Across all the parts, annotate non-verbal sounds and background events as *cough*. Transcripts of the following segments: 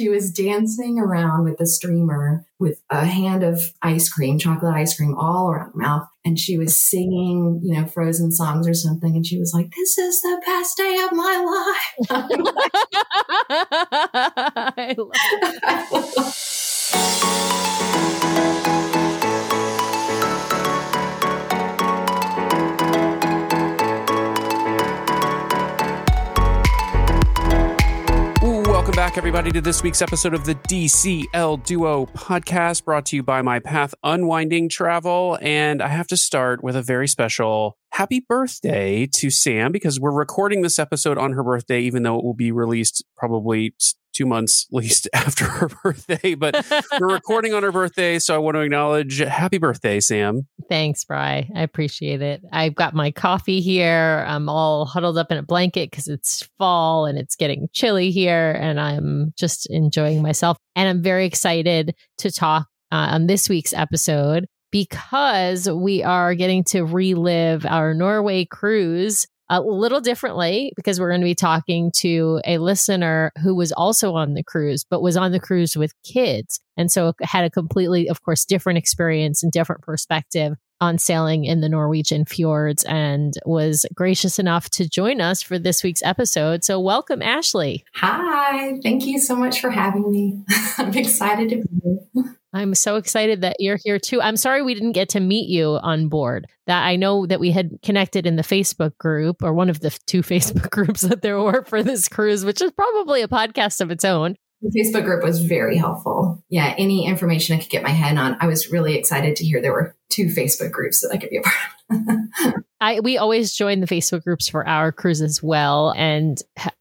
she was dancing around with the streamer with a hand of ice cream, chocolate ice cream all around her mouth. And she was singing, you know, frozen songs or something. And she was like, This is the best day of my life. *laughs* I love Welcome *laughs* back, everybody, to this week's episode of the DCL Duo podcast brought to you by My Path Unwinding Travel. And I have to start with a very special happy birthday to Sam because we're recording this episode on her birthday, even though it will be released probably two months *laughs* least after her *laughs* birthday, but we're recording on her birthday. So I want to acknowledge happy birthday, Sam. Thanks, Bry. I appreciate it. I've got my coffee here. I'm all huddled up in a blanket because it's fall and it's getting chilly here. And I'm just enjoying myself. And I'm very excited to talk uh, on this week's episode because we are getting to relive our Norway cruise a little differently because we're going to be talking to a listener who was also on the cruise, but was on the cruise with kids. And so had a completely, of course, different experience and different perspective on sailing in the Norwegian fjords and was gracious enough to join us for this week's episode. So, welcome, Ashley. Hi. Thank you so much for having me. *laughs* I'm excited to be here. I'm so excited that you're here too. I'm sorry we didn't get to meet you on board. That I know that we had connected in the Facebook group or one of the two *laughs* Facebook groups that there were for this cruise, which is probably a podcast of its own. The Facebook group was very helpful. Yeah, any information I could get my head on. I was really excited to hear there were two Facebook groups that I could be a part of. *laughs* I we always join the Facebook groups for our cruise as well, and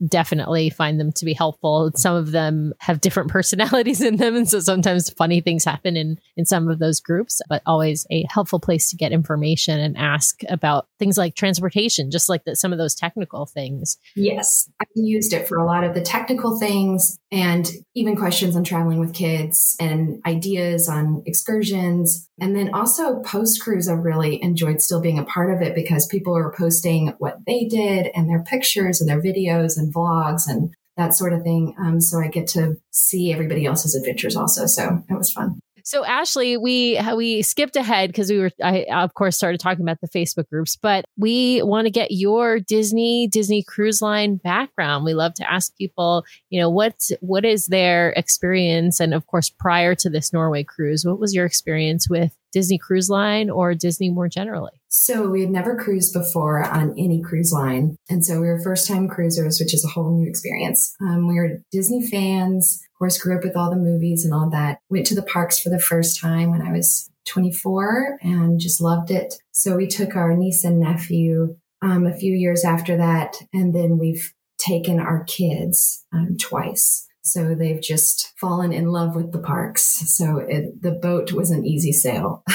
definitely find them to be helpful. Some of them have different *laughs* personalities in them, and so sometimes funny things happen in in some of those groups. But always a helpful place to get information and ask about things like transportation, just like that some of those technical things. Yes, I used it for a lot of the technical things, and even questions on traveling with kids, and ideas on excursions, and then also post cruise. I really enjoyed still being a part of it because people are posting what they did and their pictures and their videos and vlogs and that sort of thing. Um, so I get to see everybody else's adventures also. So it was fun. So Ashley, we we skipped ahead because we were I of course started talking about the Facebook groups, but we want to get your Disney Disney Cruise Line background. We love to ask people, you know, what what is their experience and of course prior to this Norway cruise, what was your experience with Disney Cruise Line or Disney more generally? So we had never cruised before on any cruise line. And so we were first time cruisers, which is a whole new experience. Um, we were Disney fans, of course, grew up with all the movies and all that. Went to the parks for the first time when I was 24 and just loved it. So we took our niece and nephew um, a few years after that. And then we've taken our kids um, twice. So they've just fallen in love with the parks. So it, the boat was an easy sail. *laughs*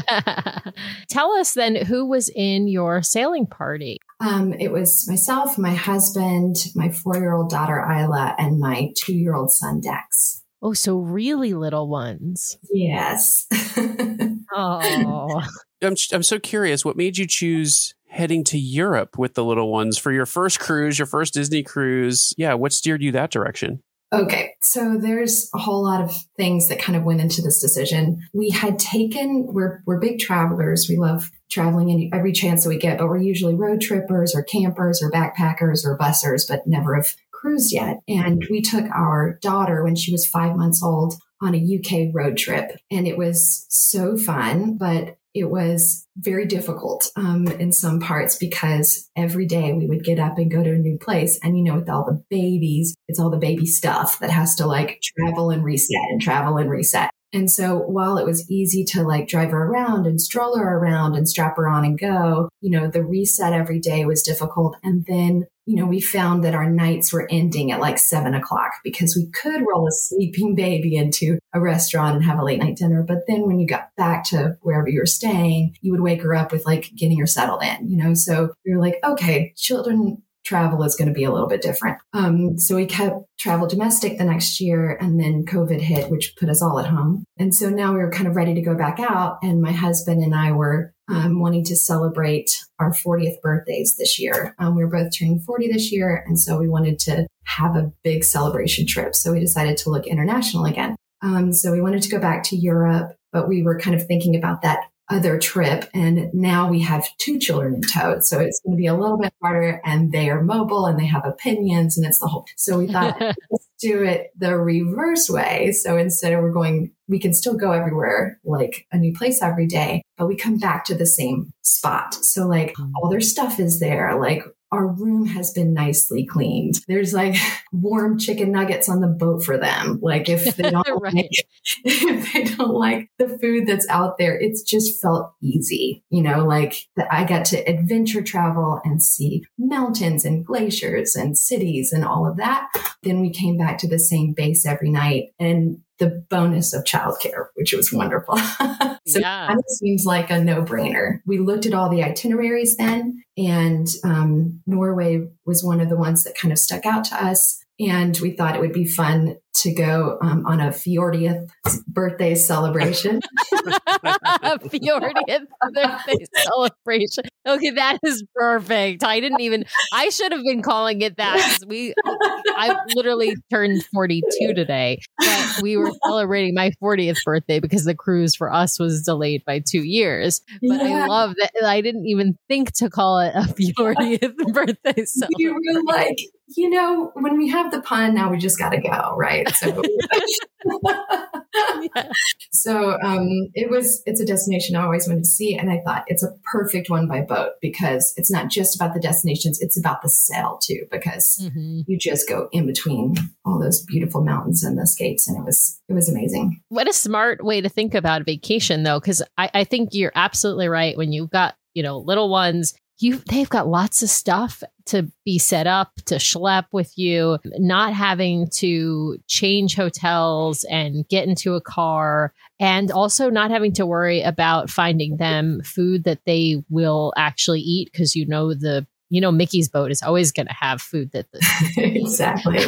*laughs* Tell us then who was in your sailing party? Um, it was myself, my husband, my four year old daughter, Isla, and my two year old son, Dex. Oh, so really little ones. Yes. *laughs* oh. I'm, I'm so curious. What made you choose heading to Europe with the little ones for your first cruise, your first Disney cruise. Yeah, what steered you that direction? Okay, so there's a whole lot of things that kind of went into this decision. We had taken we're we're big travelers. We love traveling in every chance that we get, but we're usually road trippers or campers or backpackers or bussers, but never have cruised yet. And we took our daughter when she was five months old on a UK road trip, and it was so fun. But it was very difficult um, in some parts because every day we would get up and go to a new place. And, you know, with all the babies, it's all the baby stuff that has to like travel and reset and travel and reset. And so while it was easy to like drive her around and stroll her around and strap her on and go, you know, the reset every day was difficult. And then you know, we found that our nights were ending at like seven o'clock because we could roll a sleeping baby into a restaurant and have a late night dinner. But then when you got back to wherever you were staying, you would wake her up with like getting her settled in, you know? So were like, okay, children travel is going to be a little bit different. Um, so we kept travel domestic the next year and then COVID hit, which put us all at home. And so now we were kind of ready to go back out. And my husband and I were um, wanting to celebrate our 40th birthdays this year. Um, we were both turning 40 this year. And so we wanted to have a big celebration trip. So we decided to look international again. Um, so we wanted to go back to Europe, but we were kind of thinking about that other trip. And now we have two children in tow. So it's going to be a little bit harder and they are mobile and they have opinions and it's the whole. So we thought, *laughs* let's do it the reverse way. So instead of we're going, we can still go everywhere, like a new place every day, but we come back to the same spot. So like mm. all their stuff is there. Like our room has been nicely cleaned. There's like *laughs* warm chicken nuggets on the boat for them. Like if they *laughs* don't right. like, *laughs* if they don't like the food that's out there, it's just felt easy. You know, like that I got to adventure travel and see mountains and glaciers and cities and all of that. Then we came back to the same base every night and the bonus of childcare, which was wonderful. *laughs* so yeah. it kind of seems like a no brainer. We looked at all the itineraries then, and um, Norway was one of the ones that kind of stuck out to us. And we thought it would be fun to go um, on a 40th birthday celebration. *laughs* *laughs* a 40th birthday celebration. Okay, that is perfect. I didn't even, I should have been calling it that. We, I literally turned 42 today, but we were celebrating my 40th birthday because the cruise for us was delayed by two years. But yeah. I love that I didn't even think to call it a 40th *laughs* birthday celebration. You were like, you know, when we have the pun, now we just got to go, right? So, *laughs* yeah. so um, it was. It's a destination I always wanted to see, and I thought it's a perfect one by boat because it's not just about the destinations; it's about the sail too. Because mm-hmm. you just go in between all those beautiful mountains and the escapes, and it was it was amazing. What a smart way to think about vacation, though, because I, I think you're absolutely right. When you've got you know little ones you they've got lots of stuff to be set up to schlep with you not having to change hotels and get into a car and also not having to worry about finding them food that they will actually eat because you know the you know Mickey's boat is always going to have food that the *laughs* exactly.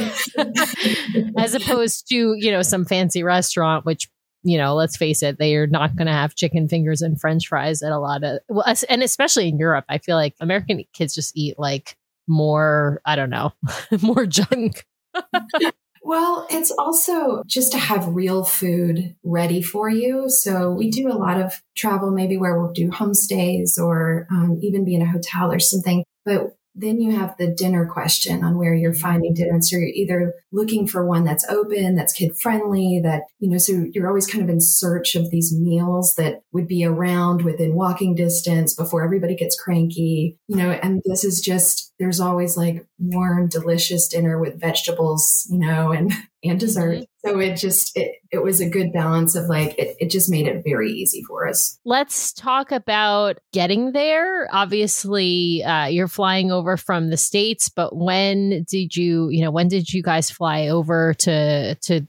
*laughs* As opposed to you know some fancy restaurant which you know, let's face it, they are not going to have chicken fingers and french fries at a lot of, well, and especially in Europe, I feel like American kids just eat like more, I don't know, *laughs* more junk. *laughs* well, it's also just to have real food ready for you. So we do a lot of travel, maybe where we'll do homestays or um, even be in a hotel or something. But then you have the dinner question on where you're finding dinner. And so you're either looking for one that's open, that's kid friendly, that, you know, so you're always kind of in search of these meals that would be around within walking distance before everybody gets cranky, you know, and this is just, there's always like warm, delicious dinner with vegetables, you know, and, and dessert. Mm-hmm. So it just, it, it was a good balance of like, it, it just made it very easy for us. Let's talk about getting there. Obviously, uh, you're flying over from the States, but when did you, you know, when did you guys fly over to, to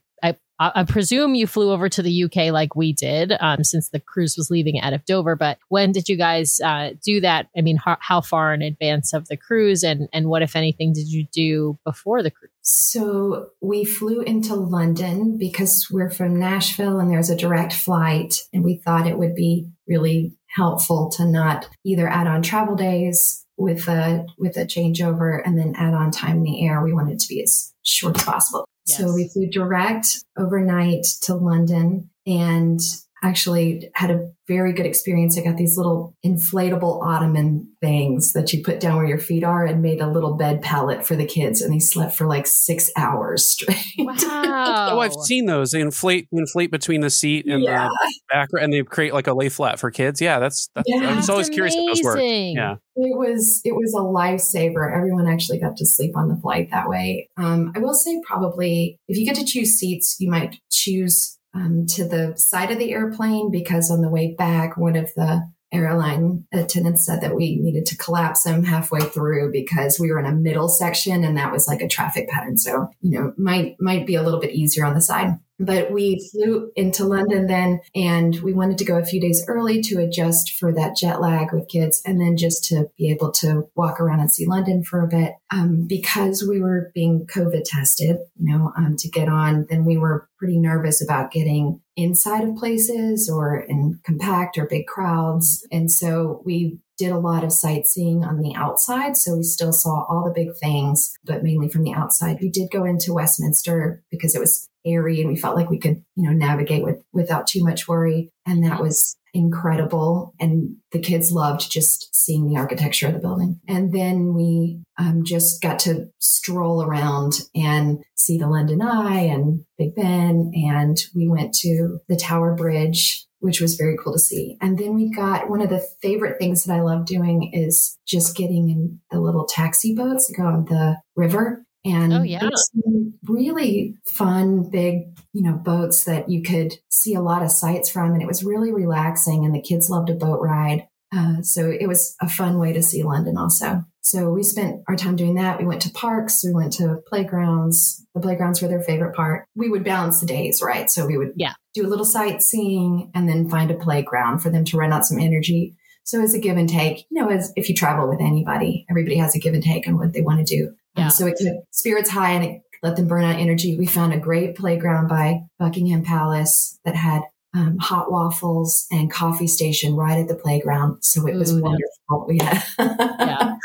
I, presume you flew over to the UK like we did, um, since the cruise was leaving out of Dover. But when did you guys uh, do that? I mean, how, how, far in advance of the cruise, and and what, if anything, did you do before the cruise? So we flew into London because we're from Nashville, and there's a direct flight, and we thought it would be really helpful to not either add on travel days with a with a changeover and then add on time in the air. We wanted to be as short as possible. Yes. So we flew direct overnight to London and actually had a very good experience. I got these little inflatable ottoman things that you put down where your feet are and made a little bed pallet for the kids. And they slept for like six hours straight. *laughs* Wow. oh, I've seen those. They inflate, inflate between the seat and yeah. the back and they create like a lay flat for kids. Yeah. That's, that's yeah, I was always amazing. curious if those work. Yeah. It was, it was a lifesaver. Everyone actually got to sleep on the flight that way. Um, I will say probably if you get to choose seats, you might choose um, to the side of the airplane because on the way back, one of the airline attendants said that we needed to collapse them halfway through because we were in a middle section and that was like a traffic pattern. So, you know, might might be a little bit easier on the side. But we flew into London then, and we wanted to go a few days early to adjust for that jet lag with kids, and then just to be able to walk around and see London for a bit. Um, because we were being COVID tested, you know, um, to get on, then we were pretty nervous about getting inside of places or in compact or big crowds. And so we did a lot of sightseeing on the outside. So we still saw all the big things, but mainly from the outside. We did go into Westminster because it was airy and we felt like we could, you know, navigate with without too much worry. And that was incredible. And the kids loved just seeing the architecture of the building. And then we um, just got to stroll around and see the London Eye and Big Ben. And we went to the Tower Bridge which was very cool to see. And then we got one of the favorite things that I love doing is just getting in the little taxi boats go on the river. And oh, yeah. really fun, big, you know, boats that you could see a lot of sights from. And it was really relaxing. And the kids loved a boat ride. Uh, so it was a fun way to see London also. So we spent our time doing that. We went to parks, we went to playgrounds. The playgrounds were their favorite part. We would balance the days, right? So we would yeah. do a little sightseeing and then find a playground for them to run out some energy. So it's a give and take, you know, as if you travel with anybody, everybody has a give and take on what they want to do. Yeah. Um, so it kept spirits high and it let them burn out energy. We found a great playground by Buckingham Palace that had um, hot waffles and coffee station right at the playground. So it was Ooh, wonderful. *laughs* Yeah. yeah.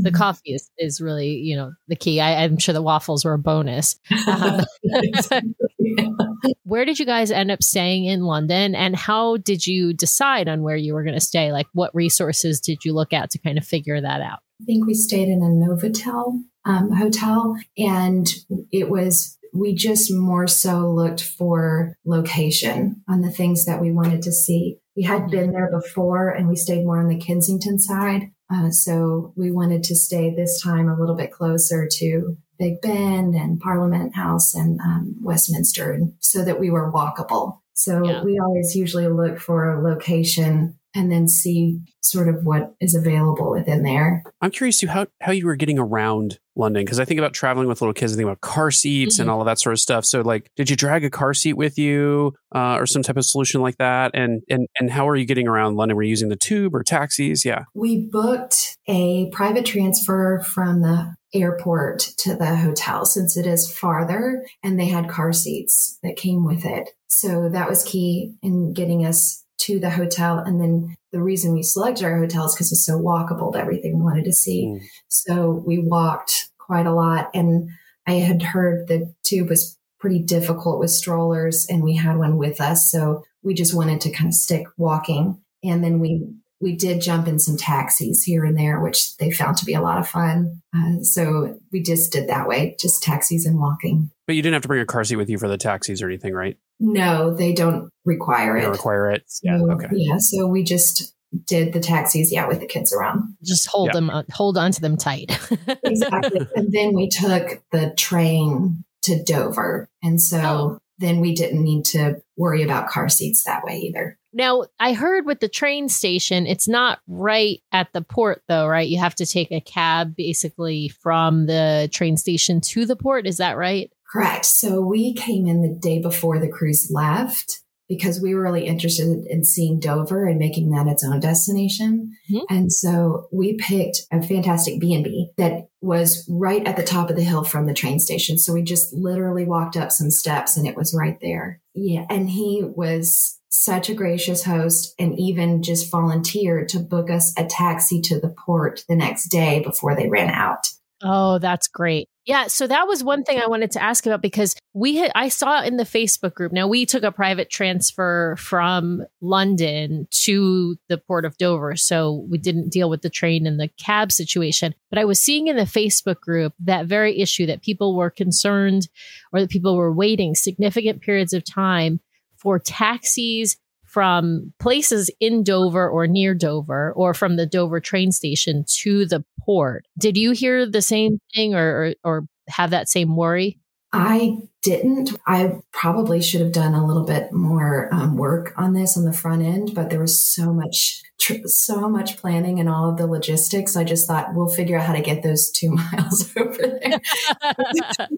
The coffee is, is really, you know, the key. I, am sure the waffles were a bonus. Um, *laughs* *laughs* where did you guys end up staying in London and how did you decide on where you were going to stay? Like what resources did you look at to kind of figure that out? I think we stayed in a Novotel um, hotel and it was we just more so looked for location on the things that we wanted to see. We had been there before and we stayed more on the Kensington side. Uh, so we wanted to stay this time a little bit closer to Big Ben and Parliament House and um, Westminster, and so that we were walkable. So yeah. we always usually look for a location and then see sort of what is available within there. I'm curious to how how you were getting around London because I think about traveling with little kids. I think about car seats mm-hmm. and all of that sort of stuff. So, like, did you drag a car seat with you, uh, or some type of solution like that? And and and how are you getting around London? Were you using the tube or taxis? Yeah, we booked a private transfer from the airport to the hotel since it is farther, and they had car seats that came with it. So that was key in getting us to the hotel. And then the reason we selected our hotel is because it's so walkable to everything we wanted to see. Mm. So we walked quite a lot. And I had heard the tube was pretty difficult with strollers and we had one with us. So we just wanted to kind of stick walking. And then we we did jump in some taxis here and there, which they found to be a lot of fun. Uh, so we just did that way, just taxis and walking. But you didn't have to bring a car seat with you for the taxis or anything, right? No, they don't require it. they. Don't require it. So, yeah. Okay. Yeah. So we just did the taxis, yeah, with the kids around. Just hold yeah. them, uh, hold on to them tight. *laughs* exactly. And then we took the train to Dover, and so oh. then we didn't need to worry about car seats that way either. Now, I heard with the train station, it's not right at the port, though, right? You have to take a cab basically from the train station to the port. Is that right? Correct. So we came in the day before the cruise left because we were really interested in seeing Dover and making that its own destination. Mm-hmm. And so we picked a fantastic B&B that was right at the top of the hill from the train station. So we just literally walked up some steps and it was right there. Yeah. And he was such a gracious host and even just volunteered to book us a taxi to the port the next day before they ran out. Oh, that's great. Yeah, so that was one thing I wanted to ask about because we had I saw in the Facebook group. Now we took a private transfer from London to the port of Dover, so we didn't deal with the train and the cab situation. But I was seeing in the Facebook group that very issue that people were concerned or that people were waiting significant periods of time for taxis from places in Dover or near Dover or from the Dover train station to the port. Did you hear the same thing or, or, or have that same worry? I didn't. I probably should have done a little bit more um, work on this on the front end, but there was so much, tr- so much planning and all of the logistics. I just thought we'll figure out how to get those two *laughs* miles over there. *laughs*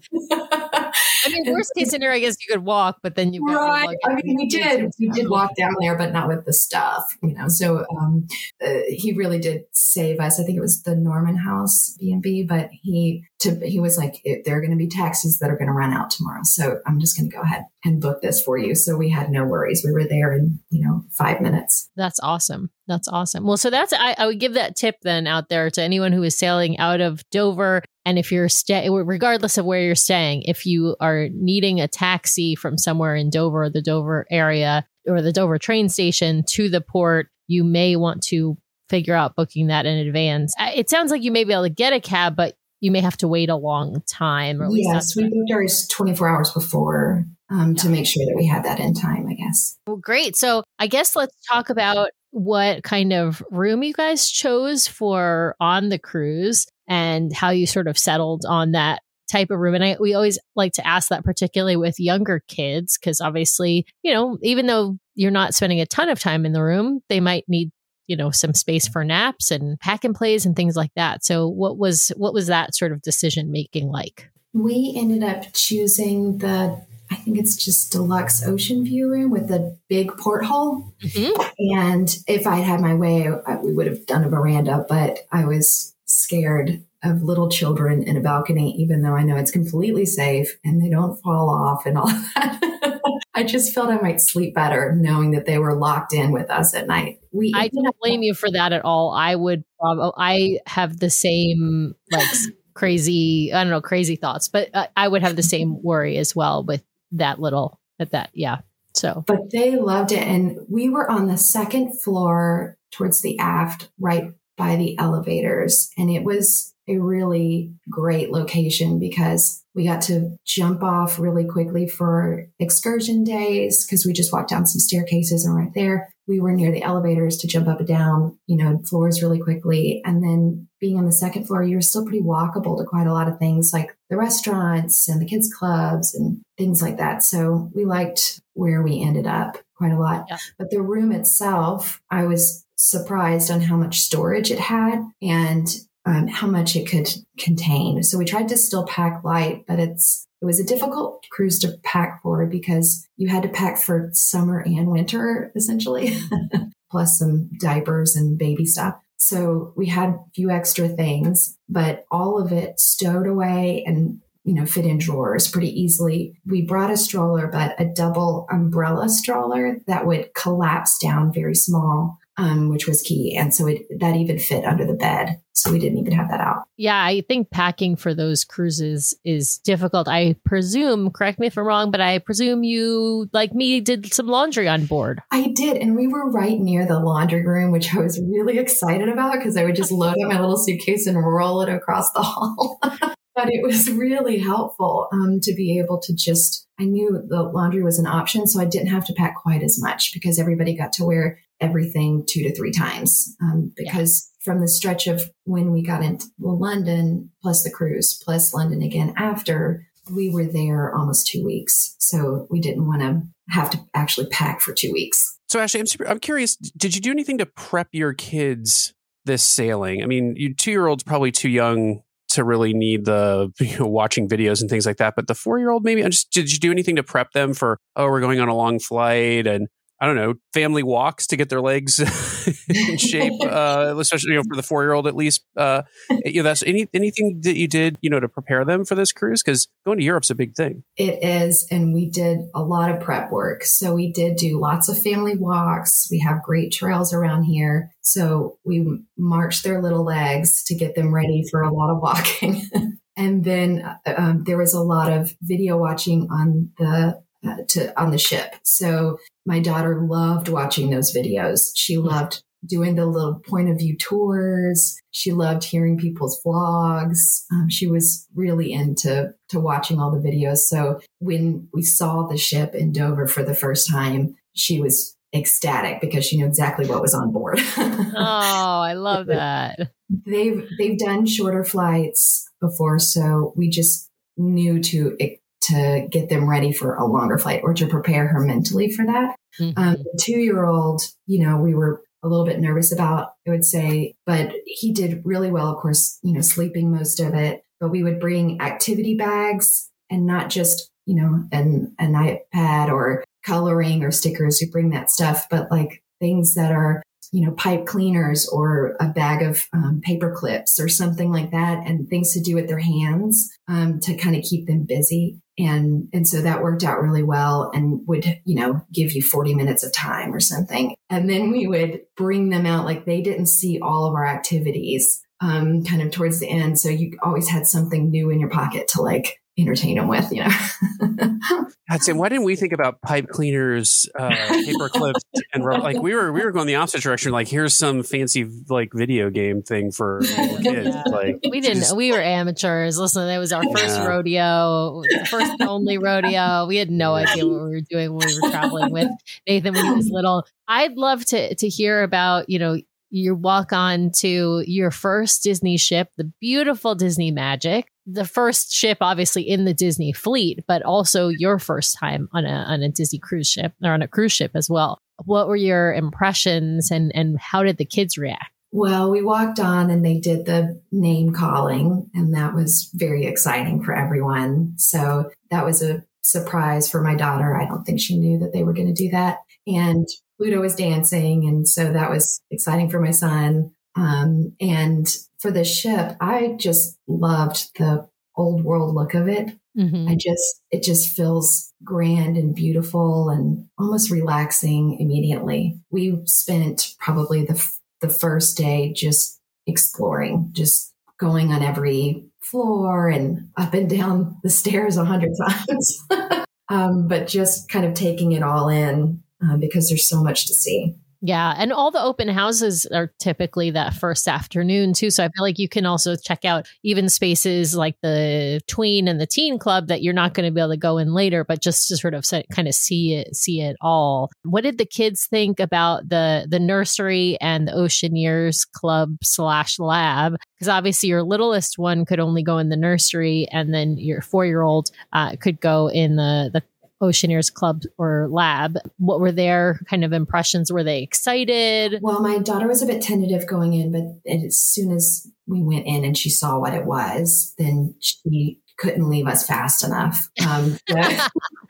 I mean, worst case scenario, I guess you could walk, but then you right. I mean, we did. *laughs* We did walk down there, but not with the stuff, you know. So um, uh, he really did save us. I think it was the Norman House B and B, but he to he was like, there are going to be taxis that are going to run out tomorrow tomorrow. So I'm just going to go ahead and book this for you. So we had no worries. We were there in, you know, five minutes. That's awesome. That's awesome. Well, so that's, I, I would give that tip then out there to anyone who is sailing out of Dover. And if you're staying, regardless of where you're staying, if you are needing a taxi from somewhere in Dover the Dover area or the Dover train station to the port, you may want to figure out booking that in advance. It sounds like you may be able to get a cab, but you may have to wait a long time. Or yes, we booked ours 24 hours before um, yeah. to make sure that we had that in time, I guess. Well, great. So I guess let's talk about what kind of room you guys chose for on the cruise and how you sort of settled on that type of room. And I, we always like to ask that, particularly with younger kids, because obviously, you know, even though you're not spending a ton of time in the room, they might need you know some space for naps and pack and plays and things like that so what was what was that sort of decision making like we ended up choosing the I think it's just deluxe ocean view room with a big porthole. Mm-hmm. And if I'd had my way, I, we would have done a veranda, but I was scared of little children in a balcony, even though I know it's completely safe and they don't fall off and all *laughs* that. I just felt I might sleep better knowing that they were locked in with us at night. We I don't blame you for that at all. I would probably oh, I have the same like *laughs* crazy I don't know crazy thoughts, but I, I would have the same *laughs* worry as well with that little at that yeah. So, but they loved it, and we were on the second floor towards the aft, right by the elevators, and it was a really great location because we got to jump off really quickly for excursion days because we just walked down some staircases and right there we were near the elevators to jump up and down, you know, floors really quickly. And then being on the second floor, you're still pretty walkable to quite a lot of things like the restaurants and the kids clubs and things like that. So we liked where we ended up quite a lot. Yeah. But the room itself, I was surprised on how much storage it had. And um, how much it could contain. So we tried to still pack light, but it's it was a difficult cruise to pack for because you had to pack for summer and winter essentially, *laughs* plus some diapers and baby stuff. So we had a few extra things, but all of it stowed away and you know fit in drawers pretty easily. We brought a stroller, but a double umbrella stroller that would collapse down very small um, which was key. And so it, that even fit under the bed. So we didn't even have that out. Yeah, I think packing for those cruises is difficult. I presume, correct me if I'm wrong, but I presume you, like me, did some laundry on board. I did. And we were right near the laundry room, which I was really *laughs* excited about because I would just load up my little suitcase and roll it across the hall. *laughs* but it was really helpful um, to be able to just i knew the laundry was an option so i didn't have to pack quite as much because everybody got to wear everything two to three times um, because yeah. from the stretch of when we got into london plus the cruise plus london again after we were there almost two weeks. So we didn't want to have to actually pack for two weeks. So ashley i'm, super, I'm curious did you do anything to prep your kids this sailing? I mean you two year old's probably too young to really need the *laughs* you know, watching videos and things like that. But the four year old, maybe, just did you do anything to prep them for? Oh, we're going on a long flight, and I don't know, family walks to get their legs *laughs* in shape, *laughs* uh, especially you know for the four year old at least. Uh, you know, that's any anything that you did, you know, to prepare them for this cruise because going to Europe's a big thing. It is, and we did a lot of prep work. So we did do lots of family walks. We have great trails around here, so we marched their little legs to get them ready for a lot of walking. *laughs* and then uh, um, there was a lot of video watching on the uh, to on the ship. So my daughter loved watching those videos. She mm-hmm. loved doing the little point of view tours. She loved hearing people's vlogs. Um, she was really into to watching all the videos. So when we saw the ship in Dover for the first time, she was ecstatic because she knew exactly what was on board. *laughs* oh, I love that. They've they've done shorter flights before, so we just knew to to get them ready for a longer flight or to prepare her mentally for that. Mm-hmm. Um, two year old, you know, we were a little bit nervous about, I would say, but he did really well, of course, you know, sleeping most of it. But we would bring activity bags and not just, you know, an, an iPad or coloring or stickers. We bring that stuff, but like things that are you know, pipe cleaners or a bag of um, paper clips or something like that, and things to do with their hands um, to kind of keep them busy. And and so that worked out really well, and would you know give you forty minutes of time or something, and then we would bring them out like they didn't see all of our activities um, kind of towards the end. So you always had something new in your pocket to like entertain them with, you know. *laughs* I'd say, why didn't we think about pipe cleaners, uh, paper clips, and like we were we were going the opposite direction. Like, here's some fancy like video game thing for *laughs* kids. Yeah. Like, we didn't. Just, we were amateurs. Listen, that was our first yeah. rodeo, first and only rodeo. We had no idea what we were doing when we were traveling with Nathan when he was little. I'd love to to hear about you know you walk on to your first Disney ship, the beautiful Disney Magic, the first ship obviously in the Disney fleet, but also your first time on a on a Disney cruise ship or on a cruise ship as well. What were your impressions and and how did the kids react? Well, we walked on and they did the name calling and that was very exciting for everyone. So that was a surprise for my daughter. I don't think she knew that they were going to do that. And Pluto was dancing. And so that was exciting for my son. Um, and for the ship, I just loved the old world look of it. Mm-hmm. I just, it just feels grand and beautiful and almost relaxing immediately. We spent probably the, the first day just exploring, just going on every floor and up and down the stairs a hundred *laughs* times. um, but just kind of taking it all in uh, because there's so much to see. Yeah. And all the open houses are typically that first afternoon, too. So I feel like you can also check out even spaces like the tween and the teen club that you're not going to be able to go in later, but just to sort of kind of see it, see it all. What did the kids think about the, the nursery and the Oceaneers club slash lab? Because obviously your littlest one could only go in the nursery and then your four year old uh, could go in the, the Oceaneers Club or Lab. What were their kind of impressions? Were they excited? Well, my daughter was a bit tentative going in, but as soon as we went in and she saw what it was, then she couldn't leave us fast enough. Um, *laughs*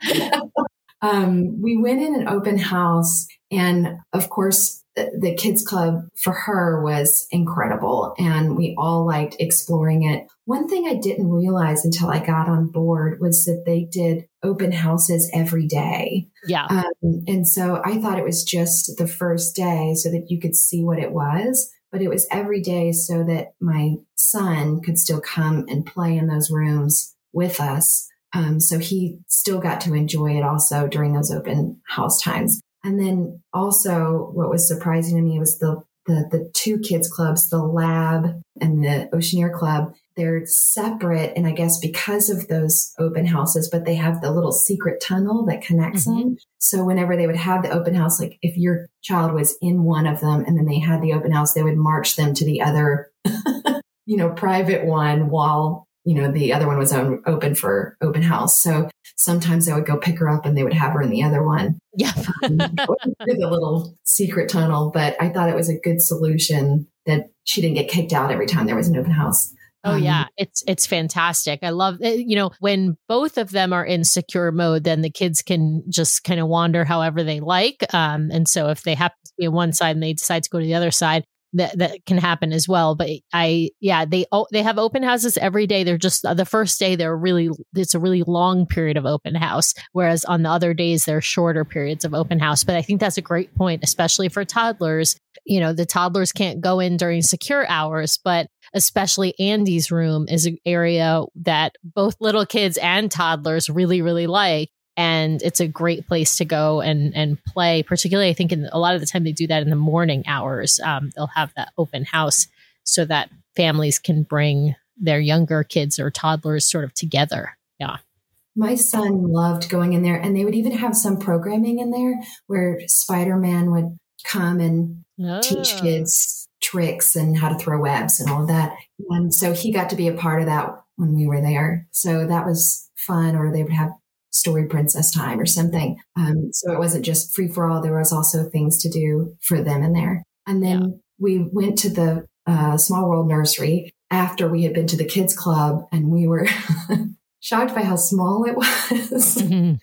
*laughs* um, we went in an open house, and of course, the kids club for her was incredible and we all liked exploring it. One thing I didn't realize until I got on board was that they did open houses every day. Yeah. Um, and so I thought it was just the first day so that you could see what it was, but it was every day so that my son could still come and play in those rooms with us. Um, so he still got to enjoy it also during those open house times. And then also what was surprising to me was the the, the two kids clubs, the lab and the Oceaneer Club, they're separate. And I guess because of those open houses, but they have the little secret tunnel that connects mm-hmm. them. So whenever they would have the open house, like if your child was in one of them and then they had the open house, they would march them to the other, *laughs* you know, private one while you know, the other one was open for open house. So sometimes I would go pick her up and they would have her in the other one. Yeah. um, the little secret tunnel. But I thought it was a good solution that she didn't get kicked out every time there was an open house. Oh um, yeah, it's it's fantastic. I love it. You know, when both of them are in secure mode, then the kids can just kind of wander however they like. Um, and so if they happen to be on one side and they decide to go to the other side, that that can happen as well. But I, yeah, they they have open houses every day. They're just the first day they're really it's a really long period of open house, whereas on the other days they're shorter periods of open house. But I think that's a great point, especially for toddlers. You know, the toddlers can't go in during secure hours, but especially Andy's room is an area that both little kids and toddlers really really like and it's a great place to go and and play. Particularly, I think in a lot of the time they do that in the morning hours. Um, they'll have that open house so that families can bring their younger kids or toddlers sort of together. Yeah. My son loved going in there, and they would even have some programming in there where Spider Man would come and oh. teach kids tricks and how to throw webs and all of that. And so he got to be a part of that when we were there. So that was fun. Or they would have story princess time or something. Um, so it wasn't just free for all. There was also things to do for them in there. And then yeah. we went to the uh, Small World Nursery after we had been to the kids club and we were *laughs* shocked by how small it *laughs* was. Mm-hmm.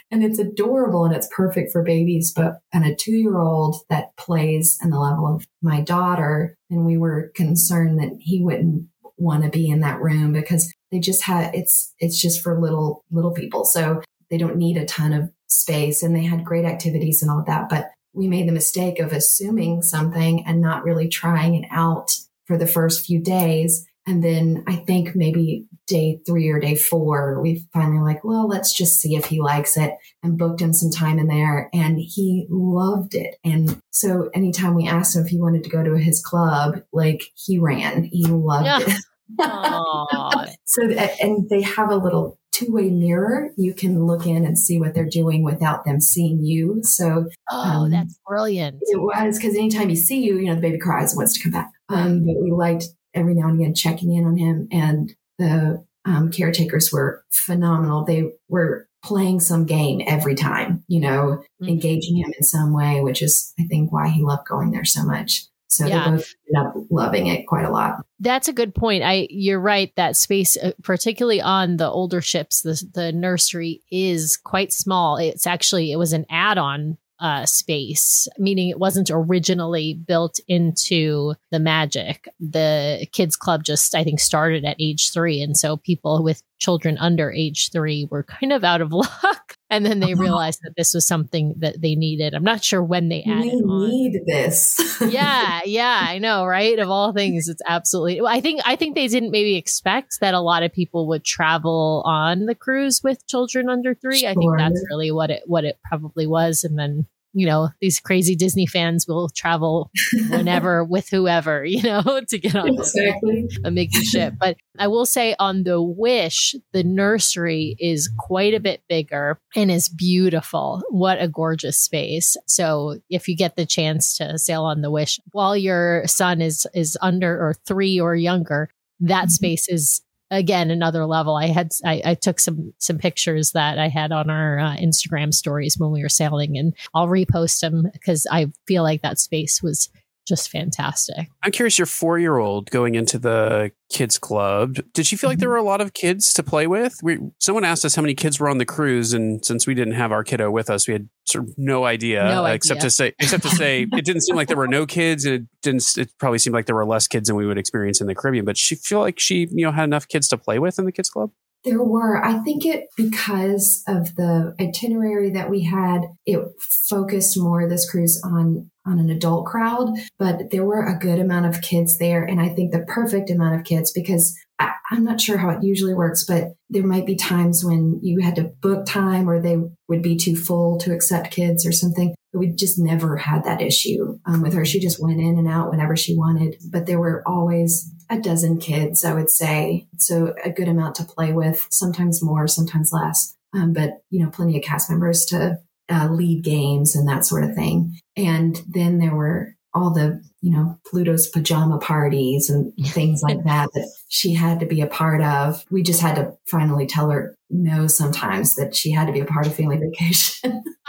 *laughs* and it's adorable and it's perfect for babies. But and a two year old that plays in the level of my daughter, and we were concerned that he wouldn't want to be in that room because they just had it's it's just for little little people. So they don't need a ton of space and they had great activities and all that. But we made the mistake of assuming something and not really trying it out for the first few days. And then I think maybe day three or day four, we finally like, well, let's just see if he likes it and booked him some time in there. And he loved it. And so anytime we asked him if he wanted to go to his club, like he ran, he loved yeah. it. *laughs* *laughs* so, and they have a little two way mirror. You can look in and see what they're doing without them seeing you. So, oh, um, that's brilliant. It was because anytime you see you, you know, the baby cries and wants to come back. Um, but we liked every now and again checking in on him, and the um, caretakers were phenomenal. They were playing some game every time, you know, mm-hmm. engaging him in some way, which is, I think, why he loved going there so much. So yeah. they both ended up loving it quite a lot. That's a good point. I you're right that space, uh, particularly on the older ships, the the nursery is quite small. It's actually it was an add-on uh, space, meaning it wasn't originally built into the magic. The kids club just, I think, started at age three. And so people with children under age three were kind of out of *laughs* luck. And then they uh-huh. realized that this was something that they needed. I'm not sure when they added. We on. need this. *laughs* yeah, yeah, I know, right? Of all things, it's absolutely. I think I think they didn't maybe expect that a lot of people would travel on the cruise with children under three. Sure. I think that's really what it what it probably was. And then you know, these crazy Disney fans will travel *laughs* whenever with whoever, *laughs* you know, to get on exactly. a Mickey ship. But I will say on the Wish, the nursery is quite a bit bigger and is beautiful. What a gorgeous space. So if you get the chance to sail on the Wish while your son is is under or three or younger, that mm-hmm. space is again another level. I had I, I, took some some pictures that i had on our uh, instagram stories when we were sailing and i'll repost them because i feel like that space was just fantastic. I'm curious, your four year old going into the kids club, did she feel like there mm-hmm. were a lot of kids to play with? We, someone asked us how many kids were on the cruise, and since we didn't have our kiddo with us, we had sort of no idea, no idea. except to say, except to say, it didn't seem like there were no kids, and it didn't. It probably seemed like there were less kids than we would experience in the Caribbean. But she feel like she, you know, had enough kids to play with in the kids club. There were. I think it because of the itinerary that we had, it focused more this cruise on on an adult crowd, but there were a good amount of kids there. And I think the perfect amount of kids because I, am not sure how it usually works, but there might be times when you had to book time or they would be too full to accept kids or something. We just never had that issue um, with her. She just went in and out whenever she wanted. But there were always a dozen kids, I would say. So a good amount to play with, sometimes more, sometimes less. Um, but, you know, plenty of cast members to uh, lead games and that sort of thing. And then there were all the, you know, Pluto's pajama parties and *laughs* things like that that she had to be a part of. We just had to finally tell her no sometimes that she had to be a part of family *laughs* vacation. *laughs*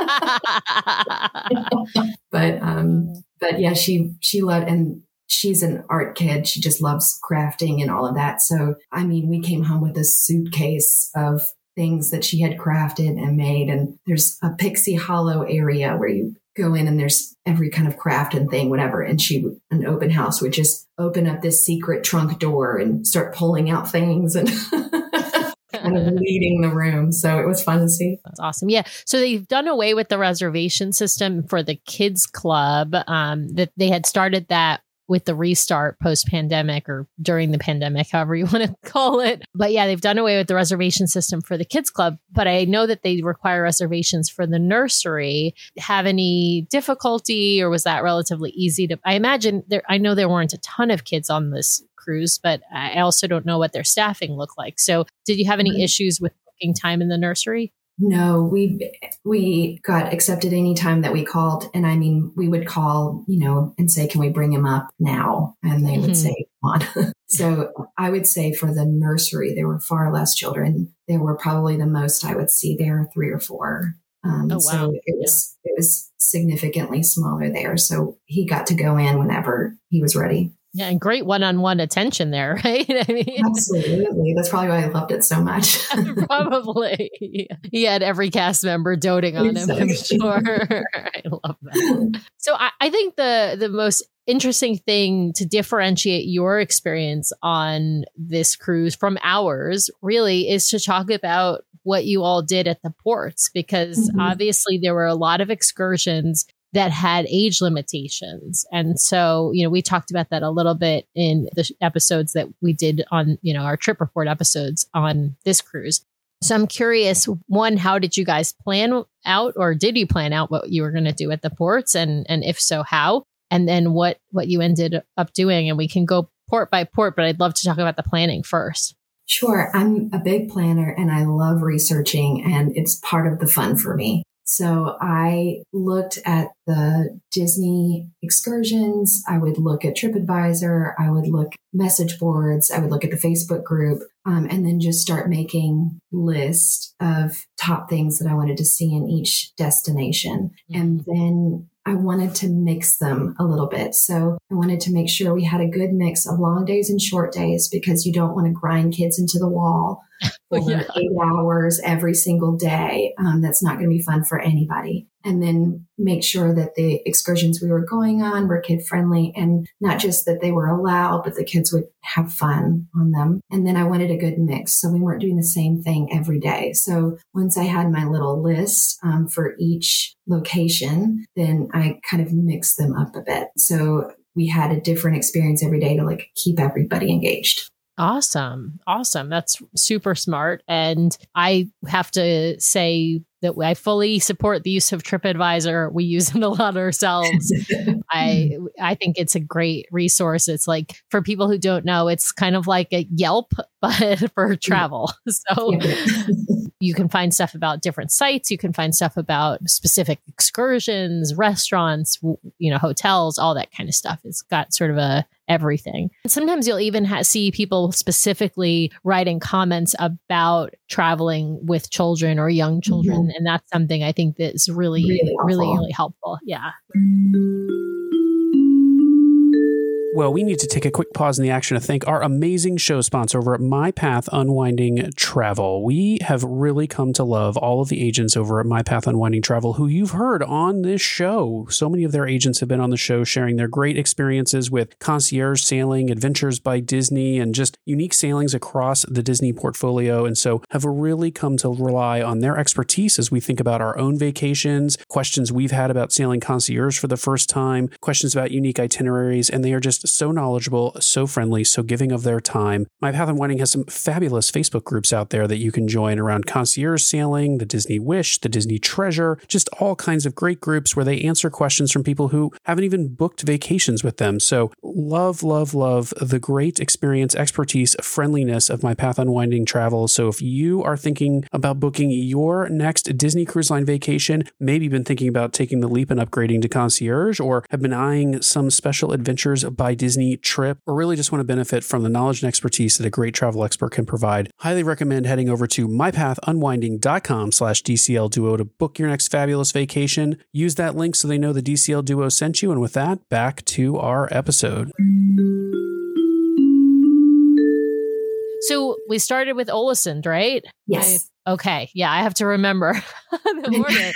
but um but yeah, she she loved and she's an art kid. She just loves crafting and all of that. So, I mean, we came home with a suitcase of things that she had crafted and made. And there's a Pixie Hollow area where you go in and there's every kind of craft and thing, whatever. And she, an open house would just open up this secret trunk door and start pulling out things and *laughs* kind of leading the room. So it was fun to see. That's awesome. Yeah. So they've done away with the reservation system for the kids club. Um, that they had started that with the restart post pandemic or during the pandemic, however you *laughs* want to call it. But yeah, they've done away with the reservation system for the kids club. But I know that they require reservations for the nursery. Have any difficulty or was that relatively easy to? I imagine there, I know there weren't a ton of kids on this cruise, but I also don't know what their staffing looked like. So did you have any issues with booking time in the nursery? No, we we got accepted anytime that we called, and I mean, we would call, you know, and say, "Can we bring him up now?" And they mm-hmm. would say, "Come on." *laughs* so I would say for the nursery, there were far less children. There were probably the most I would see there, three or four. Um, oh, wow. So it was yeah. it was significantly smaller there. So he got to go in whenever he was ready. Yeah, and great one-on-one attention there, *laughs* right? I mean, absolutely. That's probably why I loved it so much. *laughs* *laughs* probably, he had every cast member doting on exactly. him. I'm sure. I love that. So I, I think the the most interesting thing to differentiate your experience on this cruise from ours really is to talk about what you all did at the ports because mm-hmm. obviously there were a lot of excursions that had age limitations. And so, you know, we talked about that a little bit in the episodes that we did on, you know, our trip report episodes on this cruise. So I'm curious, one, how did you guys plan out or did you plan out what you were going to do at the ports and and if so how? And then what what you ended up doing and we can go port by port, but I'd love to talk about the planning first. Sure. I'm a big planner and I love researching and it's part of the fun for me. So I looked at the Disney excursions. I would look at TripAdvisor. I would look message boards. I would look at the Facebook group, um, and then just start making list of top things that I wanted to see in each destination. Mm-hmm. And then I wanted to mix them a little bit. So I wanted to make sure we had a good mix of long days and short days because you don't want to grind kids into the wall for yeah. eight hours every single day. Um, that's not going to be fun for anybody. And then make sure that the excursions we were going on were kid friendly and not just that they were allowed, but the kids would have fun on them. And then I wanted a good mix. So we weren't doing the same thing every day. So once I had my little list um, for each location, then I kind of mixed them up a bit. So we had a different experience every day to like keep everybody engaged. Awesome. Awesome. That's super smart. And I have to say that I fully support the use of TripAdvisor. We use it a lot ourselves. *laughs* I I think it's a great resource. It's like for people who don't know, it's kind of like a Yelp but *laughs* for travel. *laughs* So *laughs* you can find stuff about different sites, you can find stuff about specific excursions, restaurants, you know, hotels, all that kind of stuff. It's got sort of a everything. And Sometimes you'll even ha- see people specifically writing comments about traveling with children or young children, mm-hmm. and that's something I think that's really, really, really, really helpful. Yeah. Well, we need to take a quick pause in the action to thank our amazing show sponsor over at My Path Unwinding Travel. We have really come to love all of the agents over at My Path Unwinding Travel who you've heard on this show. So many of their agents have been on the show sharing their great experiences with concierge sailing, adventures by Disney, and just unique sailings across the Disney portfolio. And so have really come to rely on their expertise as we think about our own vacations, questions we've had about sailing concierge for the first time, questions about unique itineraries, and they are just so knowledgeable, so friendly, so giving of their time. My Path Unwinding has some fabulous Facebook groups out there that you can join around concierge sailing, the Disney Wish, the Disney Treasure, just all kinds of great groups where they answer questions from people who haven't even booked vacations with them. So, love, love, love the great experience, expertise, friendliness of My Path Unwinding Travel. So, if you are thinking about booking your next Disney Cruise Line vacation, maybe been thinking about taking the leap and upgrading to concierge, or have been eyeing some special adventures by Disney trip, or really just want to benefit from the knowledge and expertise that a great travel expert can provide, highly recommend heading over to mypathunwinding.com slash DCL Duo to book your next fabulous vacation. Use that link so they know the DCL Duo sent you. And with that, back to our episode. So we started with Ålesund, right? Yes. Okay. Yeah, I have to remember *laughs* the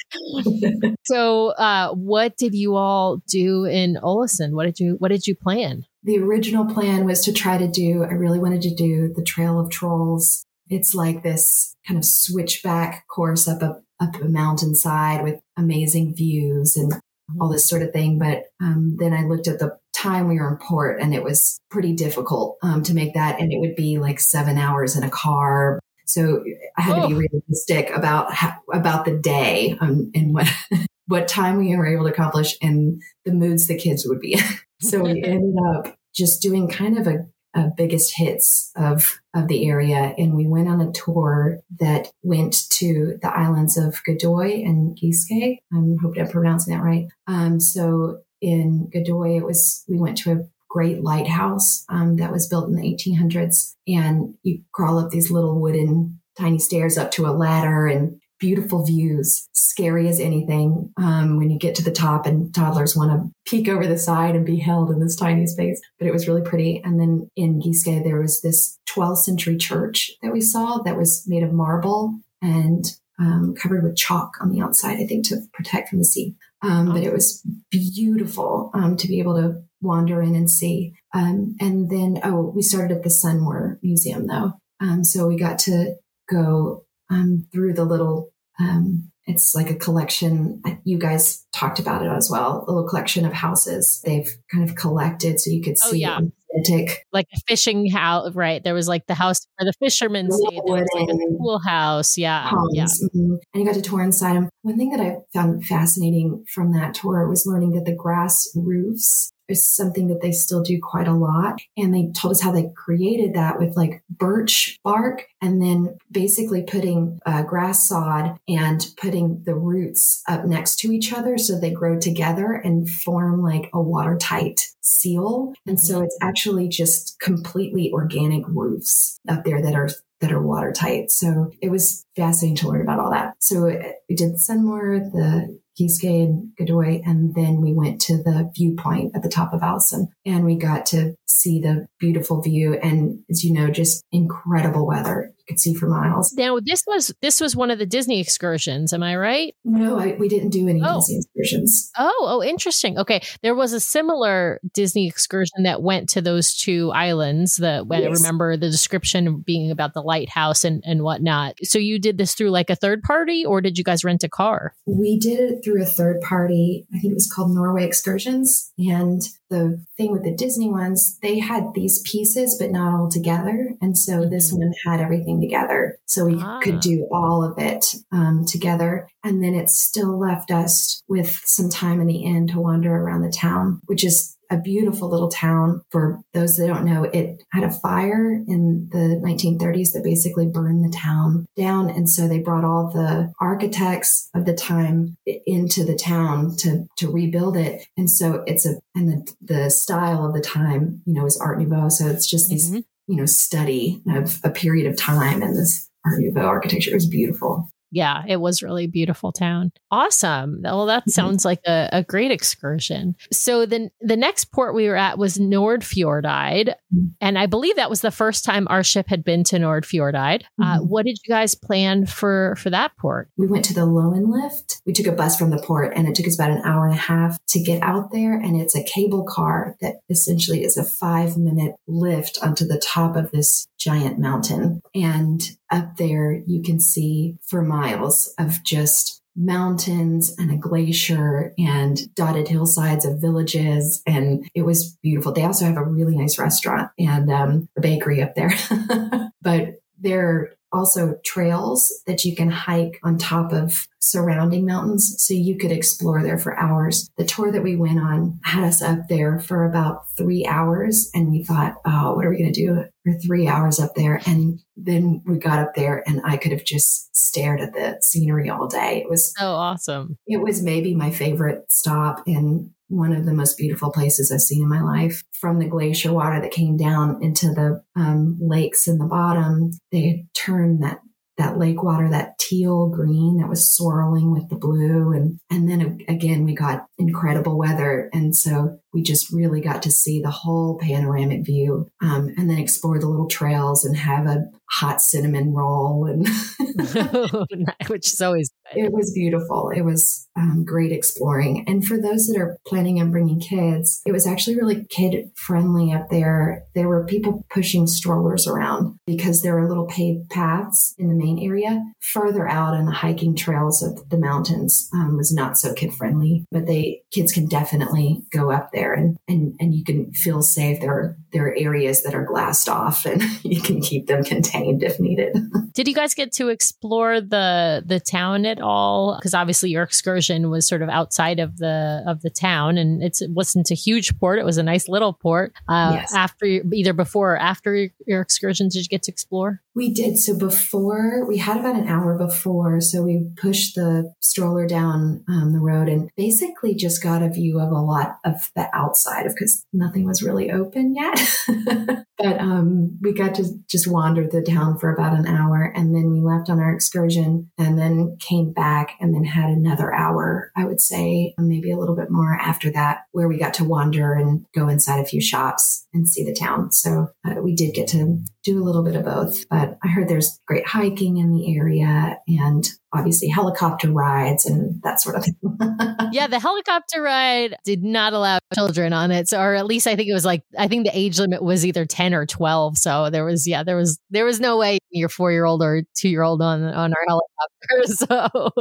order. *laughs* so, uh, what did you all do in Ålesund? What did you What did you plan? The original plan was to try to do. I really wanted to do the Trail of Trolls. It's like this kind of switchback course up a up a mountainside with amazing views and all this sort of thing. But um, then I looked at the time we were in port, and it was pretty difficult um, to make that, and it would be like seven hours in a car so I had oh. to be realistic about how, about the day um, and what *laughs* what time we were able to accomplish and the moods the kids would be in. *laughs* so we *laughs* ended up just doing kind of a, a biggest hits of of the area, and we went on a tour that went to the islands of Godoy and Giske. I hope I'm pronouncing that right. Um, so in Godoy, it was we went to a great lighthouse um, that was built in the 1800s. And you crawl up these little wooden tiny stairs up to a ladder and beautiful views, scary as anything um, when you get to the top and toddlers want to peek over the side and be held in this tiny space. But it was really pretty. And then in Giske, there was this 12th century church that we saw that was made of marble and um, covered with chalk on the outside, I think, to protect from the sea. Um, but it was beautiful um, to be able to wander in and see. Um, and then, oh, we started at the Sunnmøre Museum, though. Um, so we got to go um, through the little um, it's like a collection. You guys talked about it as well. A little collection of houses they've kind of collected, so you could oh, see oh, yeah. authentic, like a fishing house. Right, there was like the house where the fishermen stayed. There was like a pool house. Yeah, yeah. Mm-hmm. And you got to tour inside them. One thing that I found fascinating from that tour was learning that the grass roofs is something that they still do quite a lot. And they told us how they created that with like birch bark and then basically putting uh, grass sod and putting the roots up next to each other so they grow together and form like a watertight seal. And so it's actually just completely organic roofs up there that are that are watertight. So it was fascinating to learn about all that. So uh, we did Sunnmøre, the Giske and Godoy. And then we went to the viewpoint at the top of Alsem and we got to see the beautiful view. And as you know, just incredible weather could see for miles. Now, this was this was one of the Disney excursions. Am I right? No, I, we didn't do any oh. Disney excursions. Oh, oh, interesting. Okay, there was a similar Disney excursion that went to those two islands. That yes. I remember the description being about the lighthouse and and whatnot. So you did this through like a third party, or did you guys rent a car? We did it through a third party. I think it was called Norway Excursions, and the thing with the Disney ones, they had these pieces, but not all together. And so this mm-hmm. one had everything together. So we ah. could do all of it um, together. And then it still left us with some time in the end to wander around the town, which is a beautiful little town. For those that don't know, it had a fire in the 1930s that basically burned the town down. And so they brought all the architects of the time into the town to, to rebuild it. And so it's a, and the, the style of the time, you know, is Art Nouveau. So it's just these, mm-hmm. you know, study of a period of time and this Art Nouveau architecture. It was beautiful yeah, it was really beautiful town. Awesome. Well, that mm-hmm. sounds like a, a, great excursion. So then the next port we were at was Nordfjordeid. Mm-hmm. And I believe that was the first time our ship had been to Nordfjordeid. Uh, mm-hmm. what did you guys plan for, for that port? We went to the Loenlift. We took a bus from the port and it took us about an hour and a half to get out there. And it's a cable car that essentially is a five minute lift onto the top of this giant mountain. And up there, you can see for miles of just mountains and a glacier and dotted hillsides of villages. And it was beautiful. They also have a really nice restaurant and um, a bakery up there. *laughs* but there also trails that you can hike on top of surrounding mountains. So you could explore there for hours. The tour that we went on had us up there for about three hours. And we thought, oh, what are we going to do for three hours up there? And then we got up there and I could have just stared at the scenery all day. It was so awesome. It was maybe my favorite stop in one of the most beautiful places I've seen in my life. From the glacier water that came down into the um, lakes in the bottom, they had turned that that lake water, that teal green that was swirling with the blue. And, and then again, we got incredible weather. And so we just really got to see the whole panoramic view um, and then explore the little trails and have a hot cinnamon roll and *laughs* *laughs* which is always good. it was beautiful. It was um, great exploring. And for those that are planning on bringing kids it was actually really kid friendly up there. There were people pushing strollers around because there are little paved paths in the main area. Further out on the hiking trails of the mountains um, was not so kid friendly but they kids can definitely go up there there and, and, and you can feel safe. There are, there are areas that are glassed off and *laughs* you can keep them contained if needed. *laughs* Did you guys get to explore the, the town at all? Because obviously your excursion was sort of outside of the, of the town and it's, it wasn't a huge port. It was a nice little port. Uh, yes. After either before or after your, your excursion, did you get to explore? We did. So before we had about an hour before, so we pushed the stroller down um, the road and basically just got a view of a lot of the outside of because nothing was really open yet. *laughs* but um, we got to just wander the town for about an hour and then we left on our excursion and then came back and then had another hour, I would say, maybe a little bit more after that, where we got to wander and go inside a few shops and see the town. So uh, we did get to do a little bit of both. But I heard there's great hiking in the area and obviously helicopter rides and that sort of thing. *laughs* yeah, the helicopter ride did not allow children on it. So, or at least I think it was like I think the age limit was either 10 or 12. So there was yeah, there was there was no way your 4-year-old or 2-year-old on on our helicopter. *laughs* So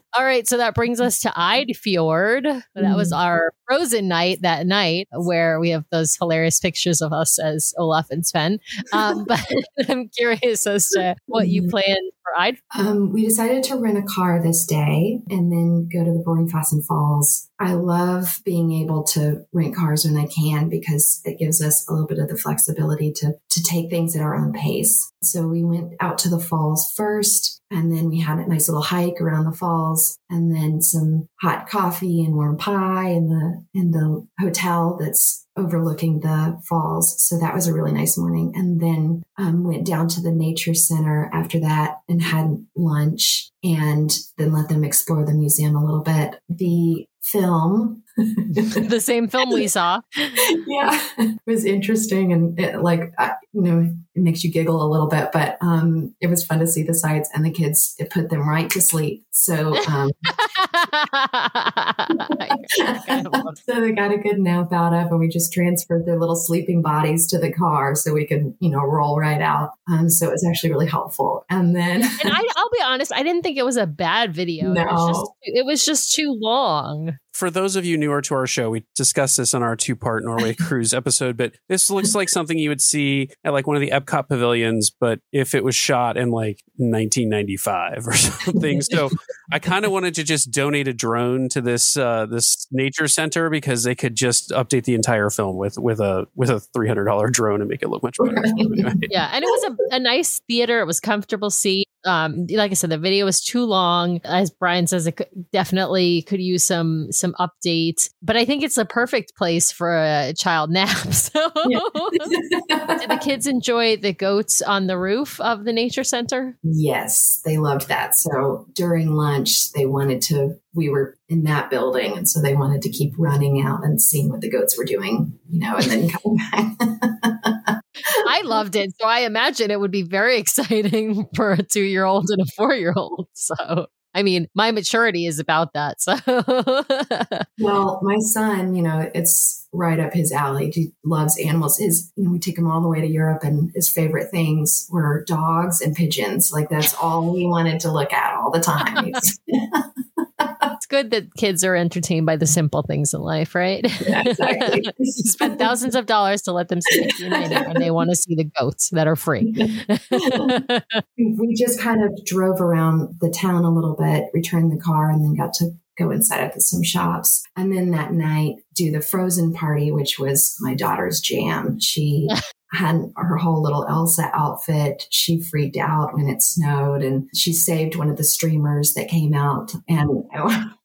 *laughs* All right, so that brings us to Eidfjord. That was mm. our frozen night that night where we have those hilarious pictures of us as Olaf and Sven. Um, *laughs* but I'm curious as to what you mm. plan Eid. Um, we decided to rent a car this day and then go to the Vøringsfossen Falls. I love being able to rent cars when I can because it gives us a little bit of the flexibility to to take things at our own pace. So we went out to the falls first and then we had a nice little hike around the falls and then some hot coffee and warm pie in the in the hotel that's overlooking the falls. So that was a really nice morning. And then um, went down to the nature center after that and had lunch and then let them explore the museum a little bit. The film *laughs* the same film we saw. *laughs* yeah, it was interesting and it, like uh, you know it makes you giggle a little bit, but um, it was fun to see the sights and the kids. It put them right to sleep. So um, *laughs* so they got a good nap out of, and we just transferred their little sleeping bodies to the car so we could you know roll right out. Um, so it was actually really helpful. And then *laughs* and I, will be honest, I didn't think it was a bad video. No. It was just, it was just too long for those of you newer to our show, we discussed this on our two part Norway *laughs* cruise episode, but this looks like something you would see at like one of the Epcot pavilions, but if it was shot in like 1995 or *laughs* something. so I kind of wanted to just donate a drone to this uh, this nature center because they could just update the entire film with with a with a three hundred dollar drone and make it look much better. *laughs* yeah, and it was a, a nice theater. It was comfortable seat. Um like i said the video was too long. As brian says it could, definitely could use some some updates. But i think it's a perfect place for a child *laughs* nap so. *laughs* Did the kids enjoy the goats on the roof of the nature center? Yes they loved that. So during lunch they wanted to we were in that building and so they wanted to keep running out and seeing what the goats were doing you know and then *laughs* coming back *laughs* I loved it. So I imagine it would be very *laughs* exciting for a two year old and a four year old. So, I mean, my maturity is about that. So, *laughs* well, my son, you know, it's right up his alley. He loves animals. His, you know, we take him all the way to Europe, and his favorite things were dogs and pigeons. Like that's all he wanted to look at all the time. *laughs* *laughs* good that kids are entertained by the simple things in life, right? Yeah, exactly. *laughs* spend thousands of dollars to let them see United, and they want to see the goats that are free. *laughs* we just kind of drove around the town a little bit, returned the car, and then got to go inside of some shops. And then that night, do the frozen party, which was my daughter's jam. She *laughs* had her whole little Elsa outfit. She freaked out when it snowed and she saved one of the streamers that came out and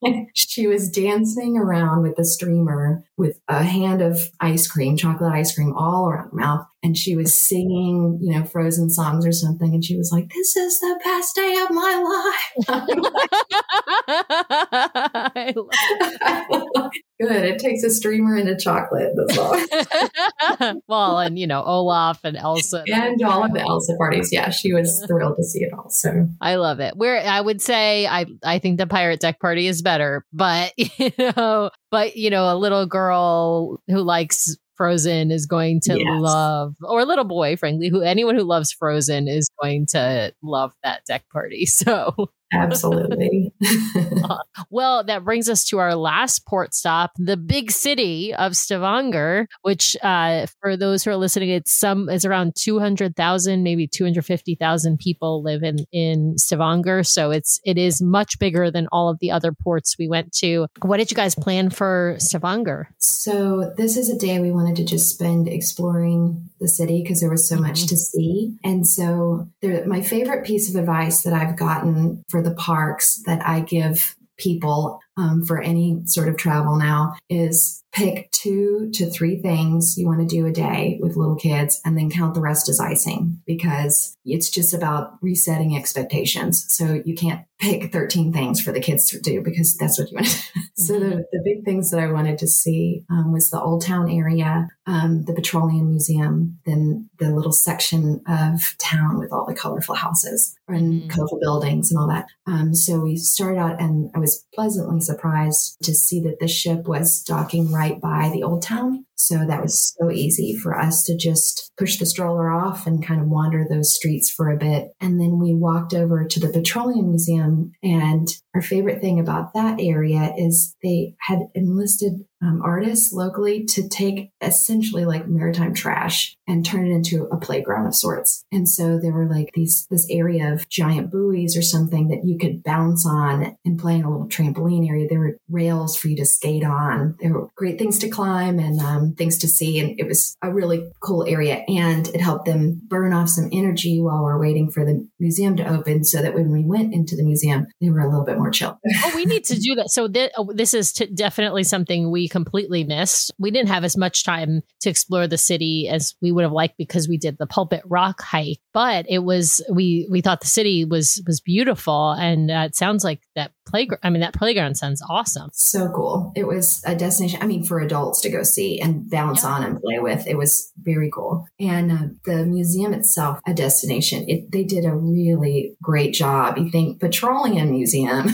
*laughs* she was dancing around with the streamer with a hand of ice cream, chocolate ice cream all around her mouth. And she was singing, you know, frozen songs or something. And she was like, this is the best day of my life. *laughs* Good. It takes a streamer and a chocolate. That's *laughs* all. well, and you know, Olaf and Elsa and all of the Elsa parties. Yeah, she was thrilled to see it all. So I love it. Where I would say I I think the pirate deck party is better, but *laughs* you know, but you know, a little girl who likes Frozen is going to yes. love, or a little boy, frankly, who anyone who loves Frozen is going to love that deck party. *laughs* So Absolutely. *laughs* well, that brings us to our last port stop, the big city of Stavanger, which, uh, for those who are listening, it's some it's around two hundred thousand, maybe two hundred fifty thousand people live in in Stavanger. So it's it is much bigger than all of the other ports we went to. What did you guys plan for Stavanger? So this is a day we wanted to just spend exploring the city because there was so mm-hmm. much to see, and so there, my favorite piece of advice that I've gotten for the parks that I give people um, for any sort of travel now is pick two to three things you want to do a day with little kids and then count the rest as icing because it's just about resetting expectations. So you can't pick 13 things for the kids to do because that's what you want to do. so the, mm-hmm. the big things that I wanted to see um, was the Old Town area, um, the Petroleum Museum, then the little section of town with all the colorful houses and mm-hmm. colorful buildings and all that. Um, so we started out and I was pleasantly surprised to see that the ship was docking right by the Old Town. So that was so easy for us to just push the stroller off and kind of wander those streets for a bit. And then we walked over to the Petroleum Museum. And our favorite thing about that area is they had enlisted um, artists locally to take essentially like maritime trash and turn it into a playground of sorts. And so there were like these, this area of giant buoys or something that you could bounce on and play in a little trampoline area. There were rails for you to skate on. There were great things to climb and um, things to see. And it was a really cool area. And it helped them burn off some energy while we're waiting for the museum to open so that when we went into the museum, they were a little bit more chill. oh, we need to do that. So th- oh, this is t- definitely something we completely missed. We didn't have as much time to explore the city as we would have liked because we did the Pulpit Rock hike, but it was we we thought the city was was beautiful and uh, it sounds like that playground I mean that playground sounds awesome. So cool. It was a destination I mean for adults to go see and bounce yeah. on and play with. It was very cool. And uh, the museum itself a destination. It, they did a really great job. You think petroleum museum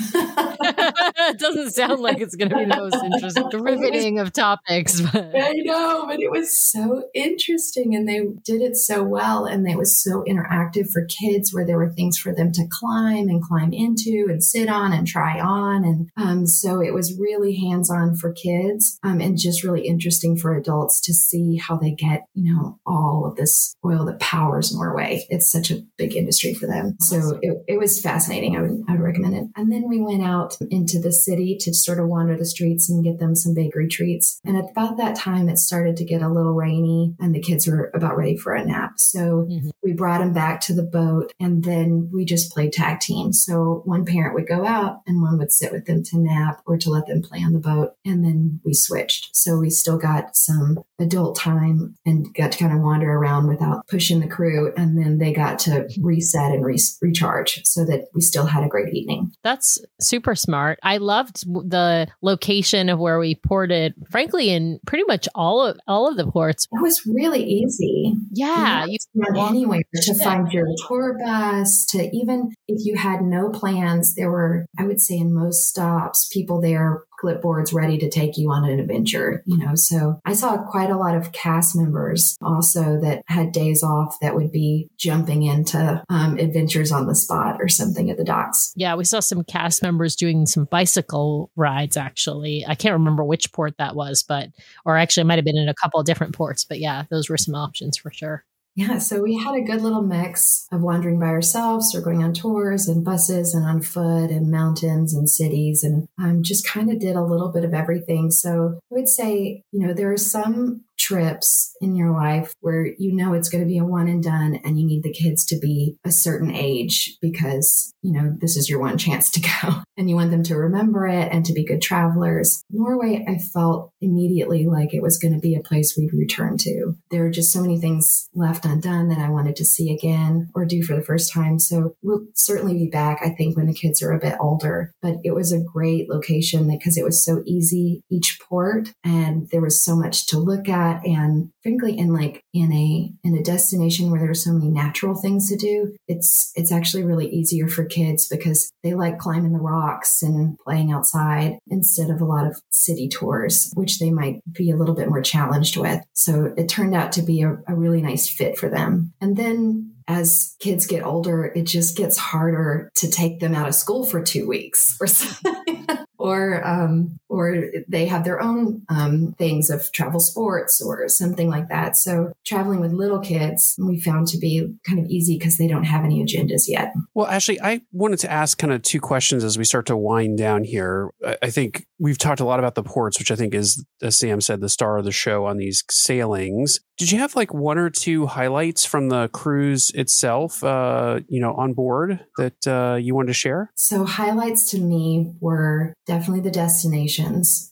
it *laughs* doesn't sound like it's going to be the most interesting, *laughs* riveting of topics. But. I know, but it was so interesting and they did it so well. And it was so interactive for kids where there were things for them to climb and climb into and sit on and try on. And um, so it was really hands on for kids um, and just really interesting for adults to see how they get, you know, all of this oil that powers Norway. It's such a big industry for them. So it, it was fascinating. I would, I would recommend it. And then we went out into the city to sort of wander the streets and get them some bakery treats. And at about that time, it started to get a little rainy and the kids were about ready for a nap. So mm-hmm. we brought them back to the boat and then we just played tag team. So one parent would go out and one would sit with them to nap or to let them play on the boat. And then we switched. So we still got some adult time and got to kind of wander around without pushing the crew. And then they got to reset and re- recharge so that we still had a great evening. That's super smart. I loved the location of where we ported, frankly, in pretty much all of all of the ports. It was really easy. Yeah. You, you anywhere to find your tour bus, to even if you had no plans, there were, I would say in most stops, people there clipboards ready to take you on an adventure, you know. So I saw quite a lot of cast members also that had days off that would be jumping into um, adventures on the spot or something at the docks. Yeah, we saw some cast members doing some bicycle rides actually. I can't remember which port that was, but, or actually, it might have been in a couple of different ports, but yeah, those were some options for sure. Yeah, so we had a good little mix of wandering by ourselves or going on tours and buses and on foot and mountains and cities and um, just kind of did a little bit of everything. So I would say, you know, there are some trips in your life where you know it's going to be a one and done and you need the kids to be a certain age because, you know, this is your one chance to *laughs* go and you want them to remember it and to be good travelers. Norway, I felt immediately like it was going to be a place we'd return to. There are just so many things left undone that I wanted to see again or do for the first time. So we'll certainly be back, I think, when the kids are a bit older. But it was a great location because it was so easy each port and there was so much to look at that. And frankly in like in a in a destination where there's so many natural things to do it's it's actually really easier for kids because they like climbing the rocks and playing outside instead of a lot of city tours which they might be a little bit more challenged with. So it turned out to be a, a really nice fit for them. And then as kids get older, it just gets harder to take them out of school for two weeks or something. *laughs* Or um, or they have their own um, things of travel sports or something like that. So traveling with little kids, we found to be kind of easy because they don't have any agendas yet. Well, actually, I wanted to ask kind of two questions as we start to wind down here. I think we've talked a lot about the ports, which I think is, as Sam said, the star of the show on these sailings. Did you have like one or two highlights from the cruise itself, uh, you know, on board that uh, you wanted to share? So highlights to me were definitely the destination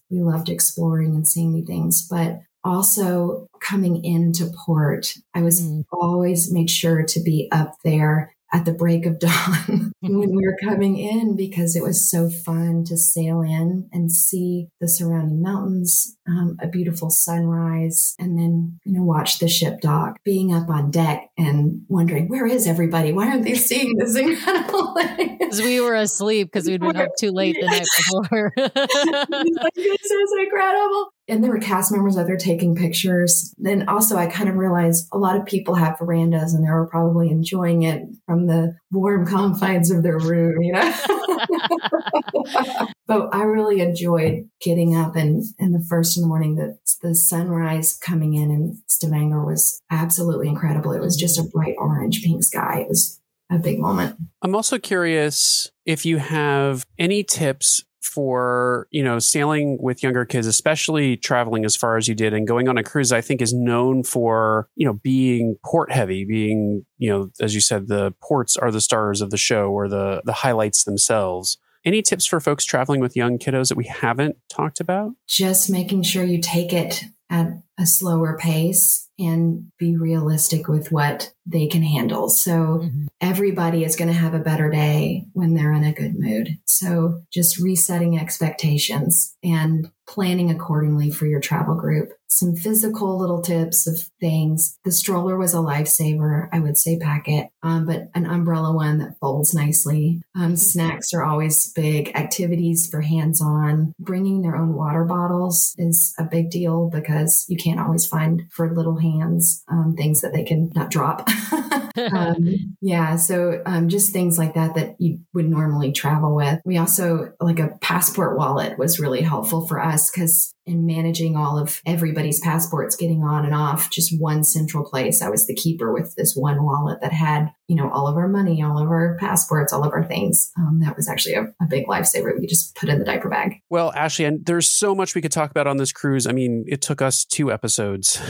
We loved exploring and seeing new things, but also coming into port, I was mm. always made sure to be up there at the break of dawn *laughs* when we were coming in because it was so fun to sail in and see the surrounding mountains, um, a beautiful sunrise, and then, you know, watch the ship dock, being up on deck and wondering, where is everybody? Why aren't they seeing this incredible *laughs* thing? Because we were asleep because we'd been up too late the *laughs* night before. this is incredible and there were cast members out there taking pictures. Then also, I kind of realized a lot of people have verandas and they were probably enjoying it from the warm confines of their room, you know. *laughs* but I really enjoyed getting up and, and the first in the morning, the, the sunrise coming in in Stavanger was absolutely incredible. It was just a bright orange pink sky. It was a big moment. I'm also curious if you have any tips for you know sailing with younger kids especially traveling as far as you did and going on a cruise i think is known for you know being port heavy being you know as you said the ports are the stars of the show or the the highlights themselves. Any tips for folks traveling with young kiddos that we haven't talked about? Just making sure you take it at a slower pace and be realistic with what they can handle. So mm-hmm. everybody is going to have a better day when they're in a good mood. So just resetting expectations and planning accordingly for your travel group. Some physical little tips of things. The stroller was a lifesaver. I would say pack it, um, but an umbrella one that folds nicely. Um, snacks are always big. Activities for hands on. Bringing their own water bottles is a big deal because you can't always find for little hands um, things that they can not drop. *laughs* *laughs* um, yeah, so um, just things like that that you would normally travel with. We also like a passport wallet was really helpful for us because in managing all of everybody's passports getting on and off just one central place. I was the keeper with this one wallet that had, you know, all of our money, all of our passports, all of our things. Um, that was actually a, a big lifesaver. We just put in the diaper bag. Well, Ashley, and there's so much we could talk about on this cruise. I mean, it took us two episodes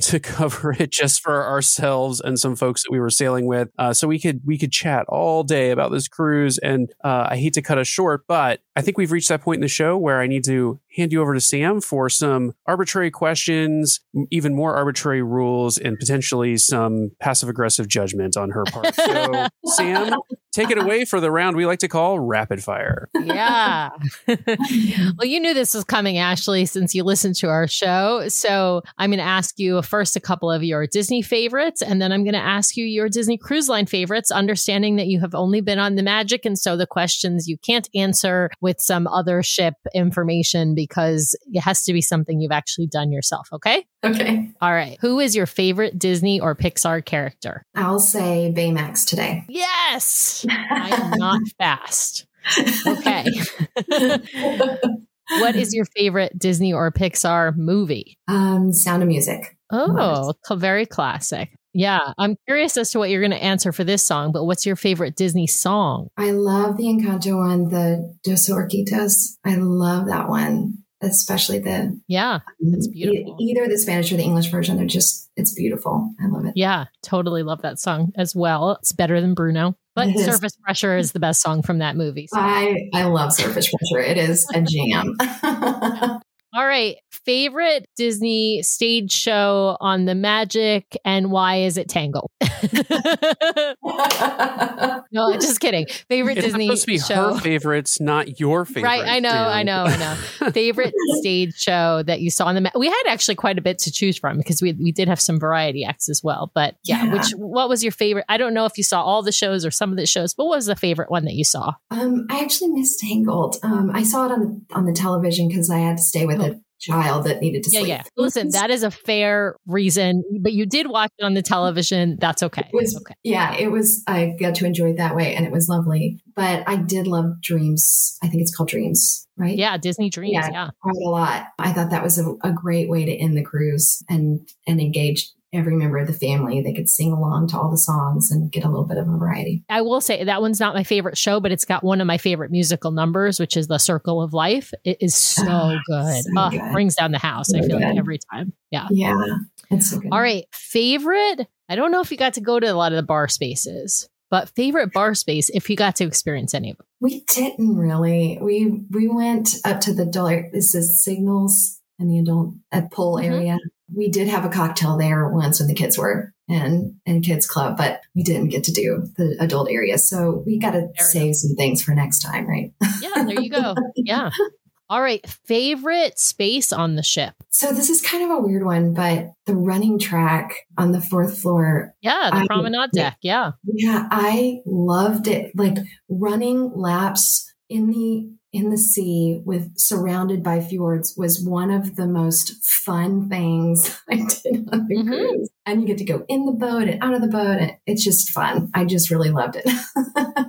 *laughs* to cover it just for ourselves and some folks that we were sailing with. Uh, so we could we could chat all day about this cruise. And uh, I hate to cut us short, but I think we've reached that point in the show where I need to hand you over to Sam for some arbitrary questions, even more arbitrary rules, and potentially some passive aggressive judgment on her part. So, *laughs* Sam, take it away for the round we like to call rapid fire. Yeah. *laughs* well, you knew this was coming, Ashley, since you listened to our show. So, I'm going to ask you first a couple of your Disney favorites, and then I'm going to ask you your Disney Cruise Line favorites, understanding that you have only been on the Magic. And so the questions you can't answer with some other ship information because it has to be something you've actually done yourself. Okay. Okay. All right. Who is your favorite Disney or Pixar character? I'll say Baymax today. Yes. *laughs* I'm not fast. Okay. *laughs* what is your favorite Disney or Pixar movie? Um, Sound of Music. Oh, very classic. Yeah, I'm curious as to what you're going to answer for this song, but what's your favorite Disney song? I love the Encanto one, the Dos Oruguitas. I love that one, especially the yeah, um, it's beautiful. either the Spanish or the English version, they're just it's beautiful. I love it. Yeah, totally love that song as well. It's better than Bruno. But *laughs* Surface Pressure is the best song from that movie. So. I, I love Surface Pressure. It is a jam. *laughs* All right. Favorite Disney stage show on the Magic and why is it Tangle? *laughs* no, *laughs* just kidding. Favorite it's Disney supposed to be show. her favorites, not your favorite. Right. I know. Dan. I know. I know. *laughs* favorite stage show that you saw on the Magic. We had actually quite a bit to choose from because we we did have some variety acts as well. But yeah, yeah, which what was your favorite? I don't know if you saw all the shows or some of the shows, but what was the favorite one that you saw? Um, I actually missed Tangled. Um, I saw it on the on the television because I had to stay with a child that needed to yeah, sleep. Yeah, Listen, that is a fair reason, but you did watch it on the television. That's okay. It was, okay. Yeah, it was, I got to enjoy it that way and it was lovely. But I did love Dreams. I think it's called Dreams, right? Yeah, Disney Dreams. Yeah, yeah. quite a lot. I thought that was a, a great way to end the cruise and and engage every member of the family. They could sing along to all the songs and get a little bit of a variety. I will say that one's not my favorite show, but it's got one of my favorite musical numbers, which is The Circle of Life. It is so oh, good. So oh, good. Brings down the house. So I feel good. like every time. Yeah. Yeah. It's so good. All right. Favorite. I don't know if you got to go to a lot of the bar spaces, but favorite bar space if you got to experience any of them. We didn't really. We we went up to the dollar. This is Signals in the adult at Pole Mhm. area. We did have a cocktail there once when the kids were in in kids club, but we didn't get to do the adult area. So we got to save some things for next time, right? Yeah, there you go. *laughs* yeah. All right. Favorite space on the ship? So this is kind of a weird one, but the running track on the fourth floor Yeah, the I- promenade deck. Yeah. Yeah, I loved it. Like running laps in the in the sea with surrounded by fjords was one of the most fun things *laughs* I did on the Mhm. cruise. And you get to go in the boat and out of the boat and it's just fun. I just really loved it. *laughs*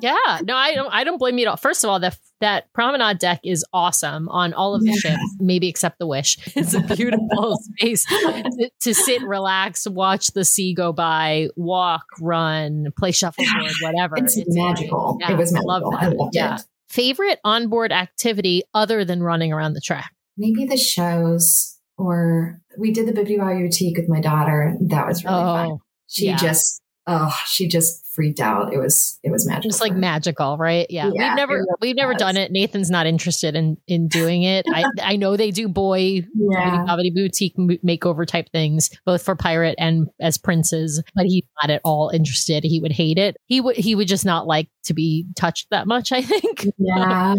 Yeah. No, I don't I don't blame you at all. First of all, that that promenade deck is awesome on all of the Yeah. ships, maybe except the wish. *laughs* It's a beautiful space to, to sit, relax, watch the sea go by, walk, run, play shuffleboard, whatever. it's, magical. yeah, it was I love magical. I that. loved Yeah. It. Favorite onboard activity other than running around the track? Maybe the shows or we did the Bibbidi Bobbidi Boutique with my daughter. That was really fun. Oh, She yeah. just oh, she just freaked out. It was it was magical. just like magical, right? Yeah, Yeah, we've never we've never was. done it. Nathan's not interested in in doing it. I *laughs* I know they do boy Yeah. Bibbidi boutique makeover type things, both for pirate and as princes. But he's not at all interested. He would hate it. He would he would just not like to be touched that much. I think. Yeah,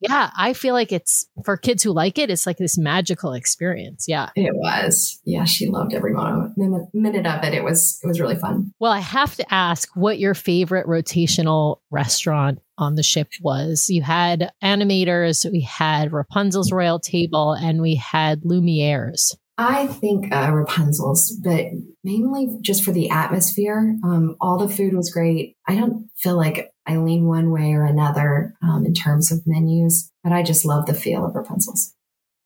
Yeah, I feel like it's for kids who like it. It's like this magical experience. Yeah. it was. Yeah, she loved every moment, minute, minute of it. It was it was really fun. Well, I have to ask what your favorite rotational restaurant on the ship was. You had animators, we had Rapunzel's Royal Table, and we had Lumiere's. I think uh, Rapunzel's, but mainly just for the atmosphere. Um, all the food was great. I don't feel like I lean one way or another um, in terms of menus, but I just love the feel of Rapunzel's.